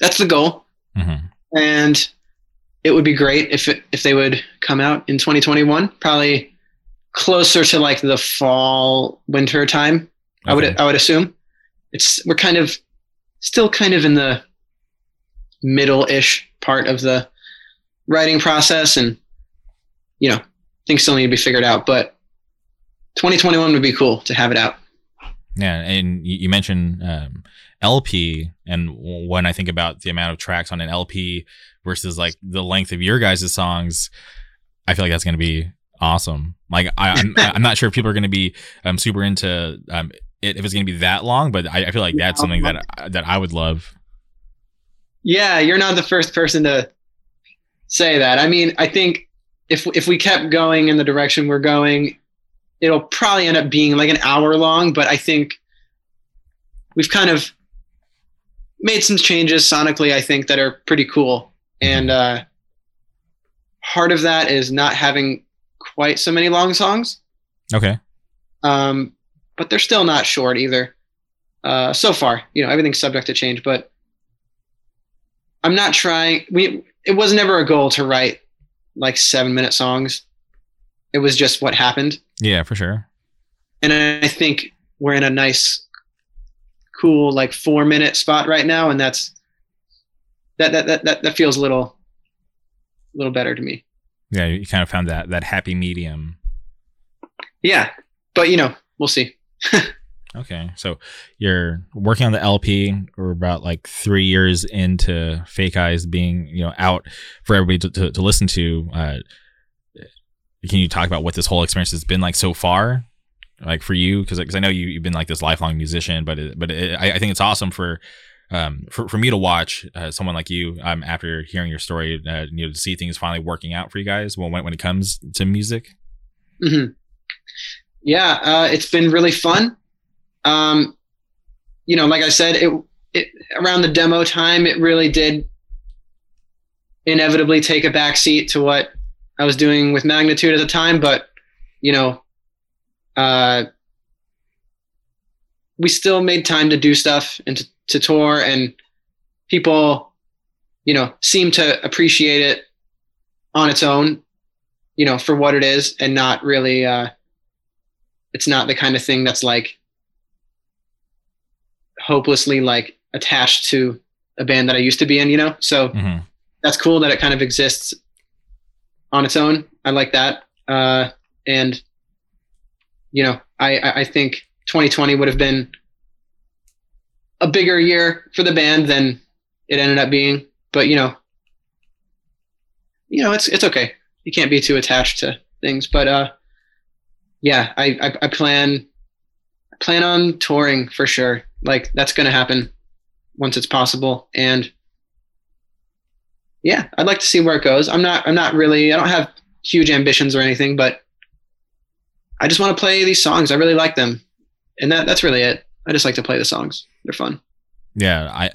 that's the goal. Mm-hmm. And it would be great if it, if they would come out in 2021, probably closer to like the fall winter time. Okay. I would I would assume. It's we're kind of still kind of in the middle-ish part of the writing process and you know, things still need to be figured out, but 2021 would be cool to have it out. Yeah, and you mentioned um, LP, and when I think about the amount of tracks on an LP versus like the length of your guys' songs, I feel like that's going to be awesome. Like I, am I'm, I'm not sure if people are going to be um, super into um, it if it's going to be that long, but I, I feel like that's something that that I would love. Yeah, you're not the first person to say that. I mean, I think if if we kept going in the direction we're going, it'll probably end up being like an hour long, but I think we've kind of made some changes sonically, I think, that are pretty cool. And uh, part of that is not having quite so many long songs. Okay. Um, but they're still not short either. Uh, so far, you know, everything's subject to change, but I'm not trying. We it was never a goal to write like seven minute songs. It was just what happened. Yeah, for sure. And I think we're in a nice cool like four minute spot right now, and that's that that that that, that feels a little a little better to me. Yeah, you kind of found that that happy medium. Yeah, but you know, we'll see. okay, so you're working on the LP. We're about like three years into Fake Eyes being you know out for everybody to, to, to listen to. Uh, can you talk about what this whole experience has been like so far? like for you because I know you, you've been like this lifelong musician but it, but it, I, I, think it's awesome for um for, for me to watch uh, someone like you um after hearing your story uh, you know to see things finally working out for you guys when when it comes to music mm-hmm. yeah uh, it's been really fun um you know like I said it it around the demo time it really did inevitably take a backseat to what I was doing with magnitude at the time but you know uh, we still made time to do stuff and to, to tour and people, you know, seem to appreciate it. on its own, you know, for what it is, and not really. Uh, it's not the kind of thing that's like hopelessly like attached to a band that I used to be in, you know. So hmm that's cool that it kind of exists on its own. I like that. Uh, and you know, I, I think 2020 would have been a bigger year for the band than it ended up being. But you know, you know, it's it's okay. You can't be too attached to things. But uh, yeah, I I, I plan plan on touring for sure. Like that's gonna happen once it's possible. And yeah, I'd like to see where it goes. I'm not I'm not really I don't have huge ambitions or anything, but I just want to play these songs. I really like them. And that that's really it. I just like to play the songs. They're fun. Yeah, I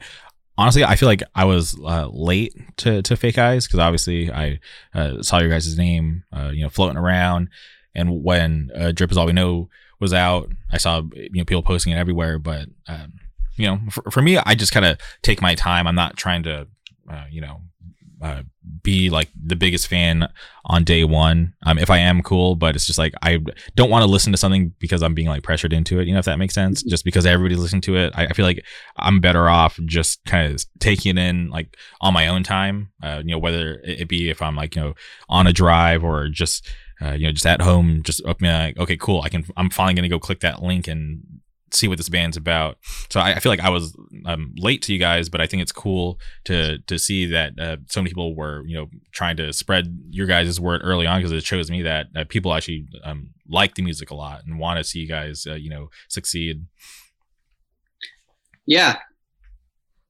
honestly I feel like I was uh, late to to Fake Eyes because obviously I uh, saw your guys' name, uh, you know, floating around, and when uh, Drip is all we know was out, I saw you know people posting it everywhere. But um, you know, for, for me, I just kind of take my time. I'm not trying to, uh, you know. Uh, be like the biggest fan on day one. Um, if I am cool, but it's just like I don't want to listen to something because I'm being like pressured into it. You know, if that makes sense. Just because everybody's listening to it, I, I feel like I'm better off just kind of taking it in like on my own time. Uh, you know, whether it be if I'm like you know on a drive or just uh, you know just at home, just opening like okay, cool. I can. I'm finally gonna go click that link and see what this band's about. So I, I feel like I was um, late to you guys, but I think it's cool to to see that uh, so many people were you know trying to spread your guys' word early on because it shows me that uh, people actually um, like the music a lot and want to see you guys uh, you know succeed. Yeah.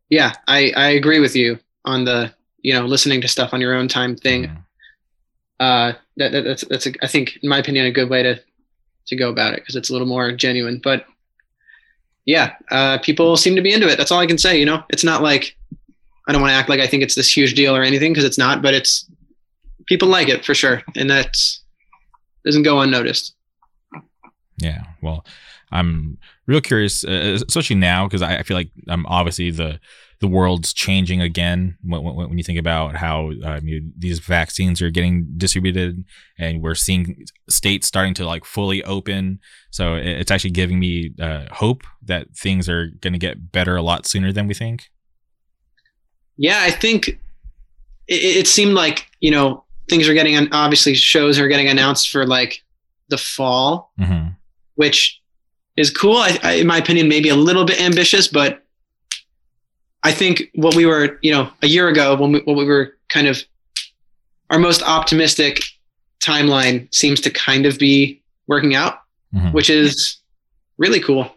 Yeah, I, I agree with you on the, you know, listening to stuff on your own time thing. Mhm. Uh, that, that that's, that's, a, I think, in my opinion, a good way to, to go about it because it's a little more genuine. But yeah, uh, people seem to be into it. That's all I can say. You know, it's not like, I don't want to act like I think it's this huge deal or anything because it's not, but it's, people like it for sure. And that doesn't go unnoticed. Yeah. Well, I'm real curious, uh, especially now, because I, I feel like I'm obviously the the world's changing again when, when, when you think about how um, you, these vaccines are getting distributed and we're seeing states starting to like fully open. So it- it's actually giving me uh, hope that things are going to get better a lot sooner than we think. Yeah, I think it, it seemed like you know things are getting obviously shows are getting announced for like the fall, hmm which is cool. I, I, in my opinion, maybe a little bit ambitious, but I think what we were, you know, a year ago when we, when we were kind of our most optimistic timeline seems to kind of be working out, Mhm. which is really cool.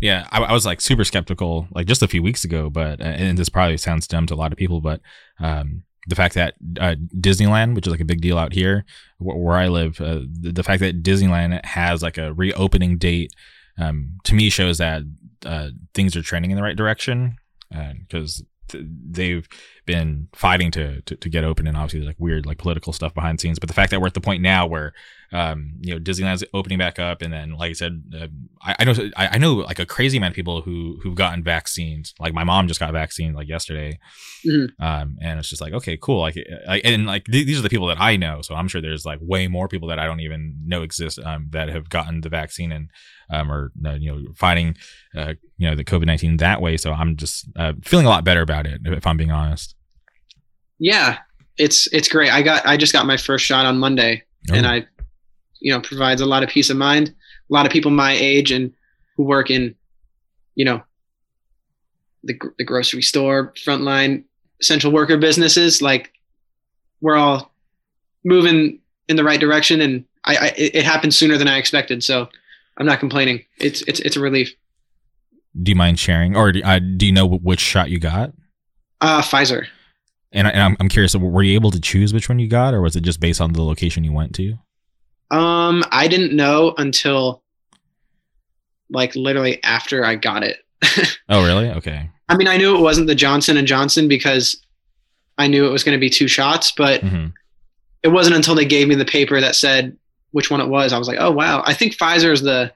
Yeah, I, I was like super skeptical like just a few weeks ago, but uh, and this probably sounds dumb to a lot of people, but um, the fact that uh, Disneyland, which is like a big deal out here wh- where I live, uh, the, the fact that Disneyland has like a reopening date, um, to me shows that uh, things are trending in the right direction because th- they've been fighting to, to to get open, and obviously there's like weird like political stuff behind the scenes. But the fact that we're at the point now where um, you know Disneyland's opening back up, and then like I said, uh, I, I know I, I know like a crazy amount of people who who've gotten vaccines. Like my mom just got vaccinated like yesterday, Mhm. um, and it's just like okay, cool. Like, I, and like th- these are the people that I know, so I'm sure there's like way more people that I don't even know exist um, that have gotten the vaccine and um, are uh, you know fighting uh, you know the COVID nineteen that way. So I'm just uh, feeling a lot better about it, if I'm being honest. Yeah, it's it's great. I got I just got my first shot on Monday, and Oh. I, you know, provides a lot of peace of mind. A lot of people my age and who work in, you know, the the grocery store, frontline, essential worker businesses, like we're all moving in the right direction, and I, I it it happened sooner than I expected. So I'm not complaining. It's it's it's a relief. do you mind sharing, or do, uh, do you know which shot you got? Uh, Pfizer. And, I, and I'm, I'm curious, were you able to choose which one you got, or was it just based on the location you went to? Um, I didn't know until like literally after I got it. Oh, really? Okay. I mean, I knew it wasn't the Johnson and Johnson because I knew it was going to be two shots, but hmm it wasn't until they gave me the paper that said which one it was. I was like, oh wow, I think Pfizer is the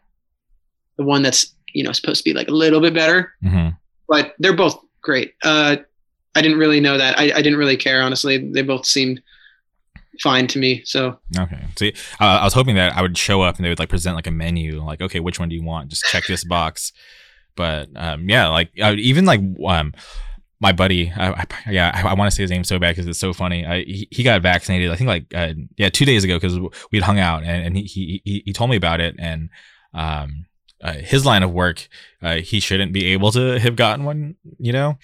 the one that's you know supposed to be like a little bit better, hmm but they're both great. Uh, I didn't really know that. I, I didn't really care honestly. They both seemed fine to me. So Okay. See, uh, I was hoping that I would show up and they would like present like a menu, like, okay, which one do you want? Just check this box. But um, yeah, like even like um, my buddy, I, I, yeah, I, I want to say his name so bad because it's so funny. I, he, he got vaccinated, I think like uh, yeah, two days ago because we'd hung out and, and he he he told me about it and um. Uh, his line of work, uh, he shouldn't be able to have gotten one, you know,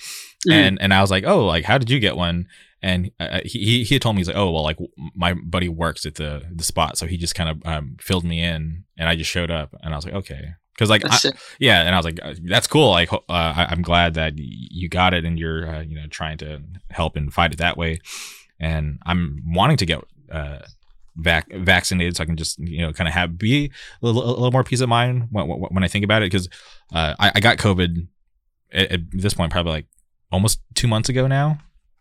Mhm. and and I was like, oh, like how did you get one? And uh, he he- he had told me he's like, oh well, like my buddy works at the the spot, so he just kind of um, filled me in, and I just showed up, and I was like, okay, because like I, yeah, and I was like, uh, that's cool. Like uh, I, I'm glad that you got it, and you're uh, you know trying to help and fight it that way, and I'm wanting to get. Vac- vaccinated so I can just you know kind of have be a little, a little more peace of mind when, when when I think about it because uh, I, I got COVID at, at this point probably like almost two months ago now,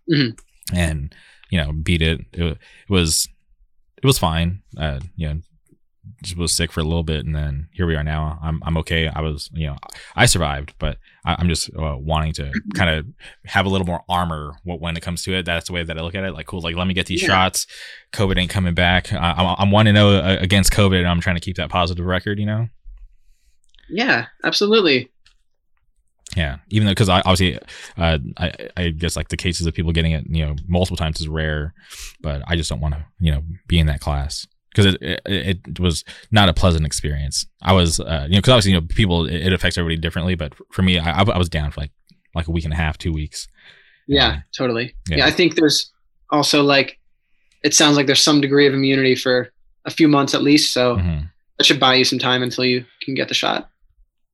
Mhm. and you know beat it. It, it was it was fine. Uh, you know, just was sick for a little bit, and then here we are now. I'm I'm okay. I was you know I survived, but I, I'm just uh, wanting to kind of have a little more armor when it comes to it. That's the way that I look at it. Like, cool. Like, let me get these Yeah. shots. COVID ain't coming back. I, I'm I'm one to know against COVID, and I'm trying to keep that positive record. You know. Yeah, absolutely. Yeah, even though because I obviously, uh, I I guess like the cases of people getting it, you know, multiple times is rare, but I just don't want to, you know, be in that class because it, it it was not a pleasant experience. I was, uh, you know, because obviously you know people it, it affects everybody differently, but for me, I I was down for like like a week and a half, two weeks. Yeah, Yeah. totally. Yeah. Yeah. I think there's also like it sounds like there's some degree of immunity for a few months at least. So hmm that should buy you some time until you can get the shot.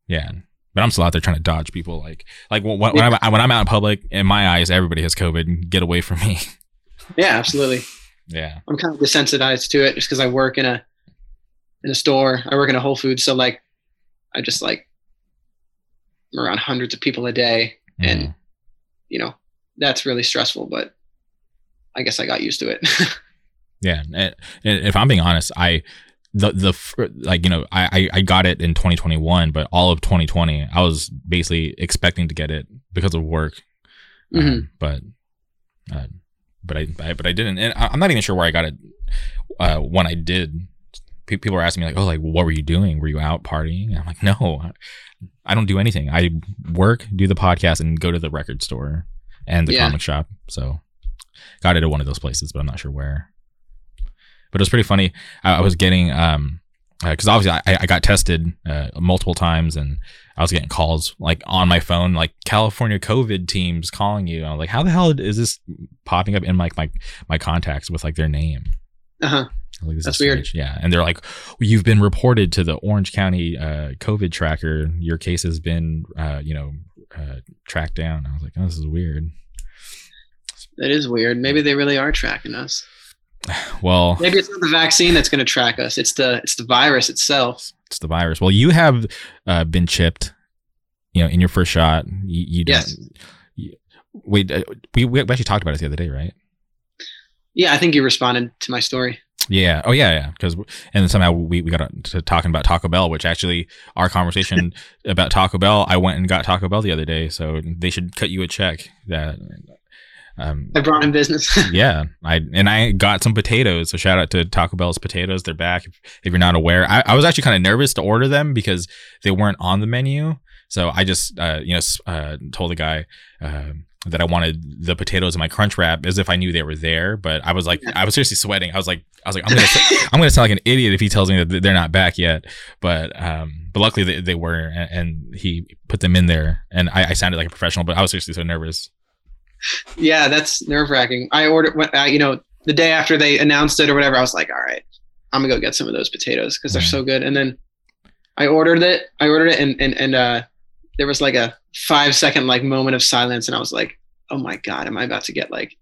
Yeah, but I'm still out there trying to dodge people. Like like when, when I'm when I'm out in public, in my eyes, everybody has COVID. And get away from me. Yeah, absolutely. Yeah. I'm kind of desensitized to it just because I work in a in a store. I work in a Whole Foods, so like I just like I'm around hundreds of people a day, And- Mhm. you know, that's really stressful. But I guess I got used to it. Yeah, and, and if I'm being honest, I the the like you know I I got it in 2021, but all of 2020 I was basically expecting to get it because of work, Um, Mhm. but uh, but I, I but I didn't, and I- I'm not even sure where I got it uh, when I did. Pe- People were asking me like, "Oh, like what were you doing? Were you out partying?" And I'm like, "No, I don't do anything. I work, do the podcast, and go to the record store and the Yeah. comic shop." So got it at one of those places, but I'm not sure where but it was pretty funny. I, I was getting um because obviously I, I got tested uh, multiple times and I was getting calls like on my phone like California COVID teams calling you. And I'm like, how the hell is this popping up in like my my contacts with like their name? uh huh. Like, this is That's weird. strange. Yeah, and they're like, you've been reported to the Orange County uh, COVID tracker. Your case has been uh, you know uh, tracked down. I was like, oh, this is weird. That is weird. Maybe they really are tracking us. Well, Maybe it's not the vaccine that's going to track us. It's the it's the virus itself. it's the virus. Well, you have uh, been chipped, you know, in your first shot. You, you don't. Yes. you- wait, uh, we, we actually talked about it the other day, right? Yeah, I think you responded to my story. Yeah. Oh, yeah, yeah. Because and then somehow we, we got to talking about Taco Bell, which actually our conversation about Taco Bell, I went and got Taco Bell the other day, so they should cut you a check. That. Um, I brought in business. yeah, I and I got some potatoes. So shout out to Taco Bell's potatoes. They're back. If, if you're not aware, I, I was actually kind of nervous to order them because they weren't on the menu. So I just uh, you know uh, told the guy uh, that I wanted the potatoes in my crunch wrap as if I knew they were there. But I was like, I was seriously sweating. I was like, I was like, I'm gonna I'm gonna sound like an idiot if he tells me that they're not back yet. But um, but luckily they, they were, and, and he put them in there, and I, I sounded like a professional. But I was seriously so nervous. Yeah, that's nerve wracking. I ordered, uh, you know, the day after they announced it or whatever. I was like, all right, I'm gonna go get some of those potatoes because they're so good. And then I ordered it. I ordered it, and and and uh, there was like a five second like moment of silence, and I was like, oh my god, am I about to get like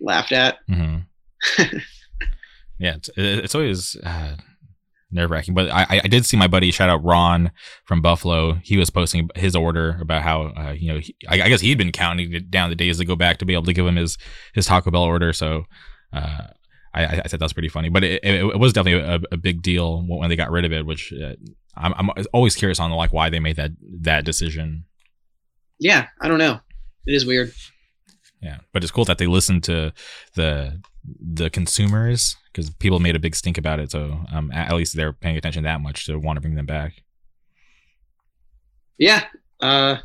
laughed at? hmm yeah, it's, it's always uh, nerve wracking. But I, I did see my buddy shout out Ron from Buffalo. He was posting his order about how uh, you know he, I, I guess he'd been counting it down the days to go back to be able to give him his his Taco Bell order. So. Uh, I, I said that's pretty funny, but it, it, it was definitely a, a big deal when they got rid of it. Which uh, I'm, I'm always curious on like why they made that that decision. Yeah, I don't know. It is weird. Yeah, but it's cool that they listened to the the consumers because people made a big stink about it. So um, at least they're paying attention that much to want to bring them back. Yeah, uh,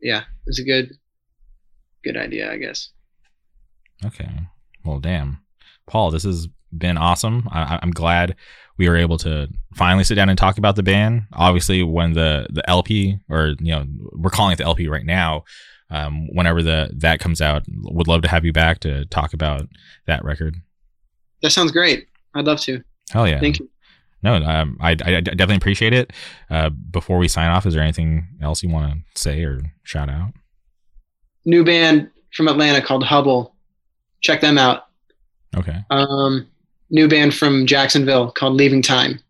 yeah, it's a good, good idea, I guess. Okay. Well, damn, Paul, this has been awesome. I, I'm glad we were able to finally sit down and talk about the band. Obviously, when the the LP or you know we're calling it the LP right now. Um, whenever the that comes out, would love to have you back to talk about that record. That sounds great. I'd love to. Hell yeah! Thank you. No, um, I, I definitely appreciate it. Uh, before we sign off, is there anything else you want to say or shout out? New band from Atlanta called Hubble. Check them out. Okay. Um, new band from Jacksonville called Leaving Time.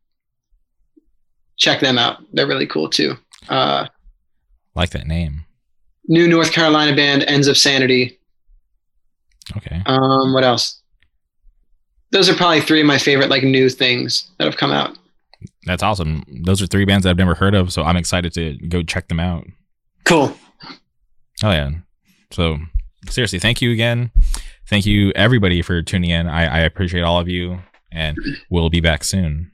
Check them out. They're really cool too. Uh, like that name. New North Carolina band Ends of Sanity. Okay. Um, what else? Those are probably three of my favorite like new things that have come out. That's awesome. Those are three bands that I've never heard of, so I'm excited to go check them out. Cool. Oh yeah. So seriously, thank you again. Thank you everybody for tuning in. I, I appreciate all of you, and we'll be back soon.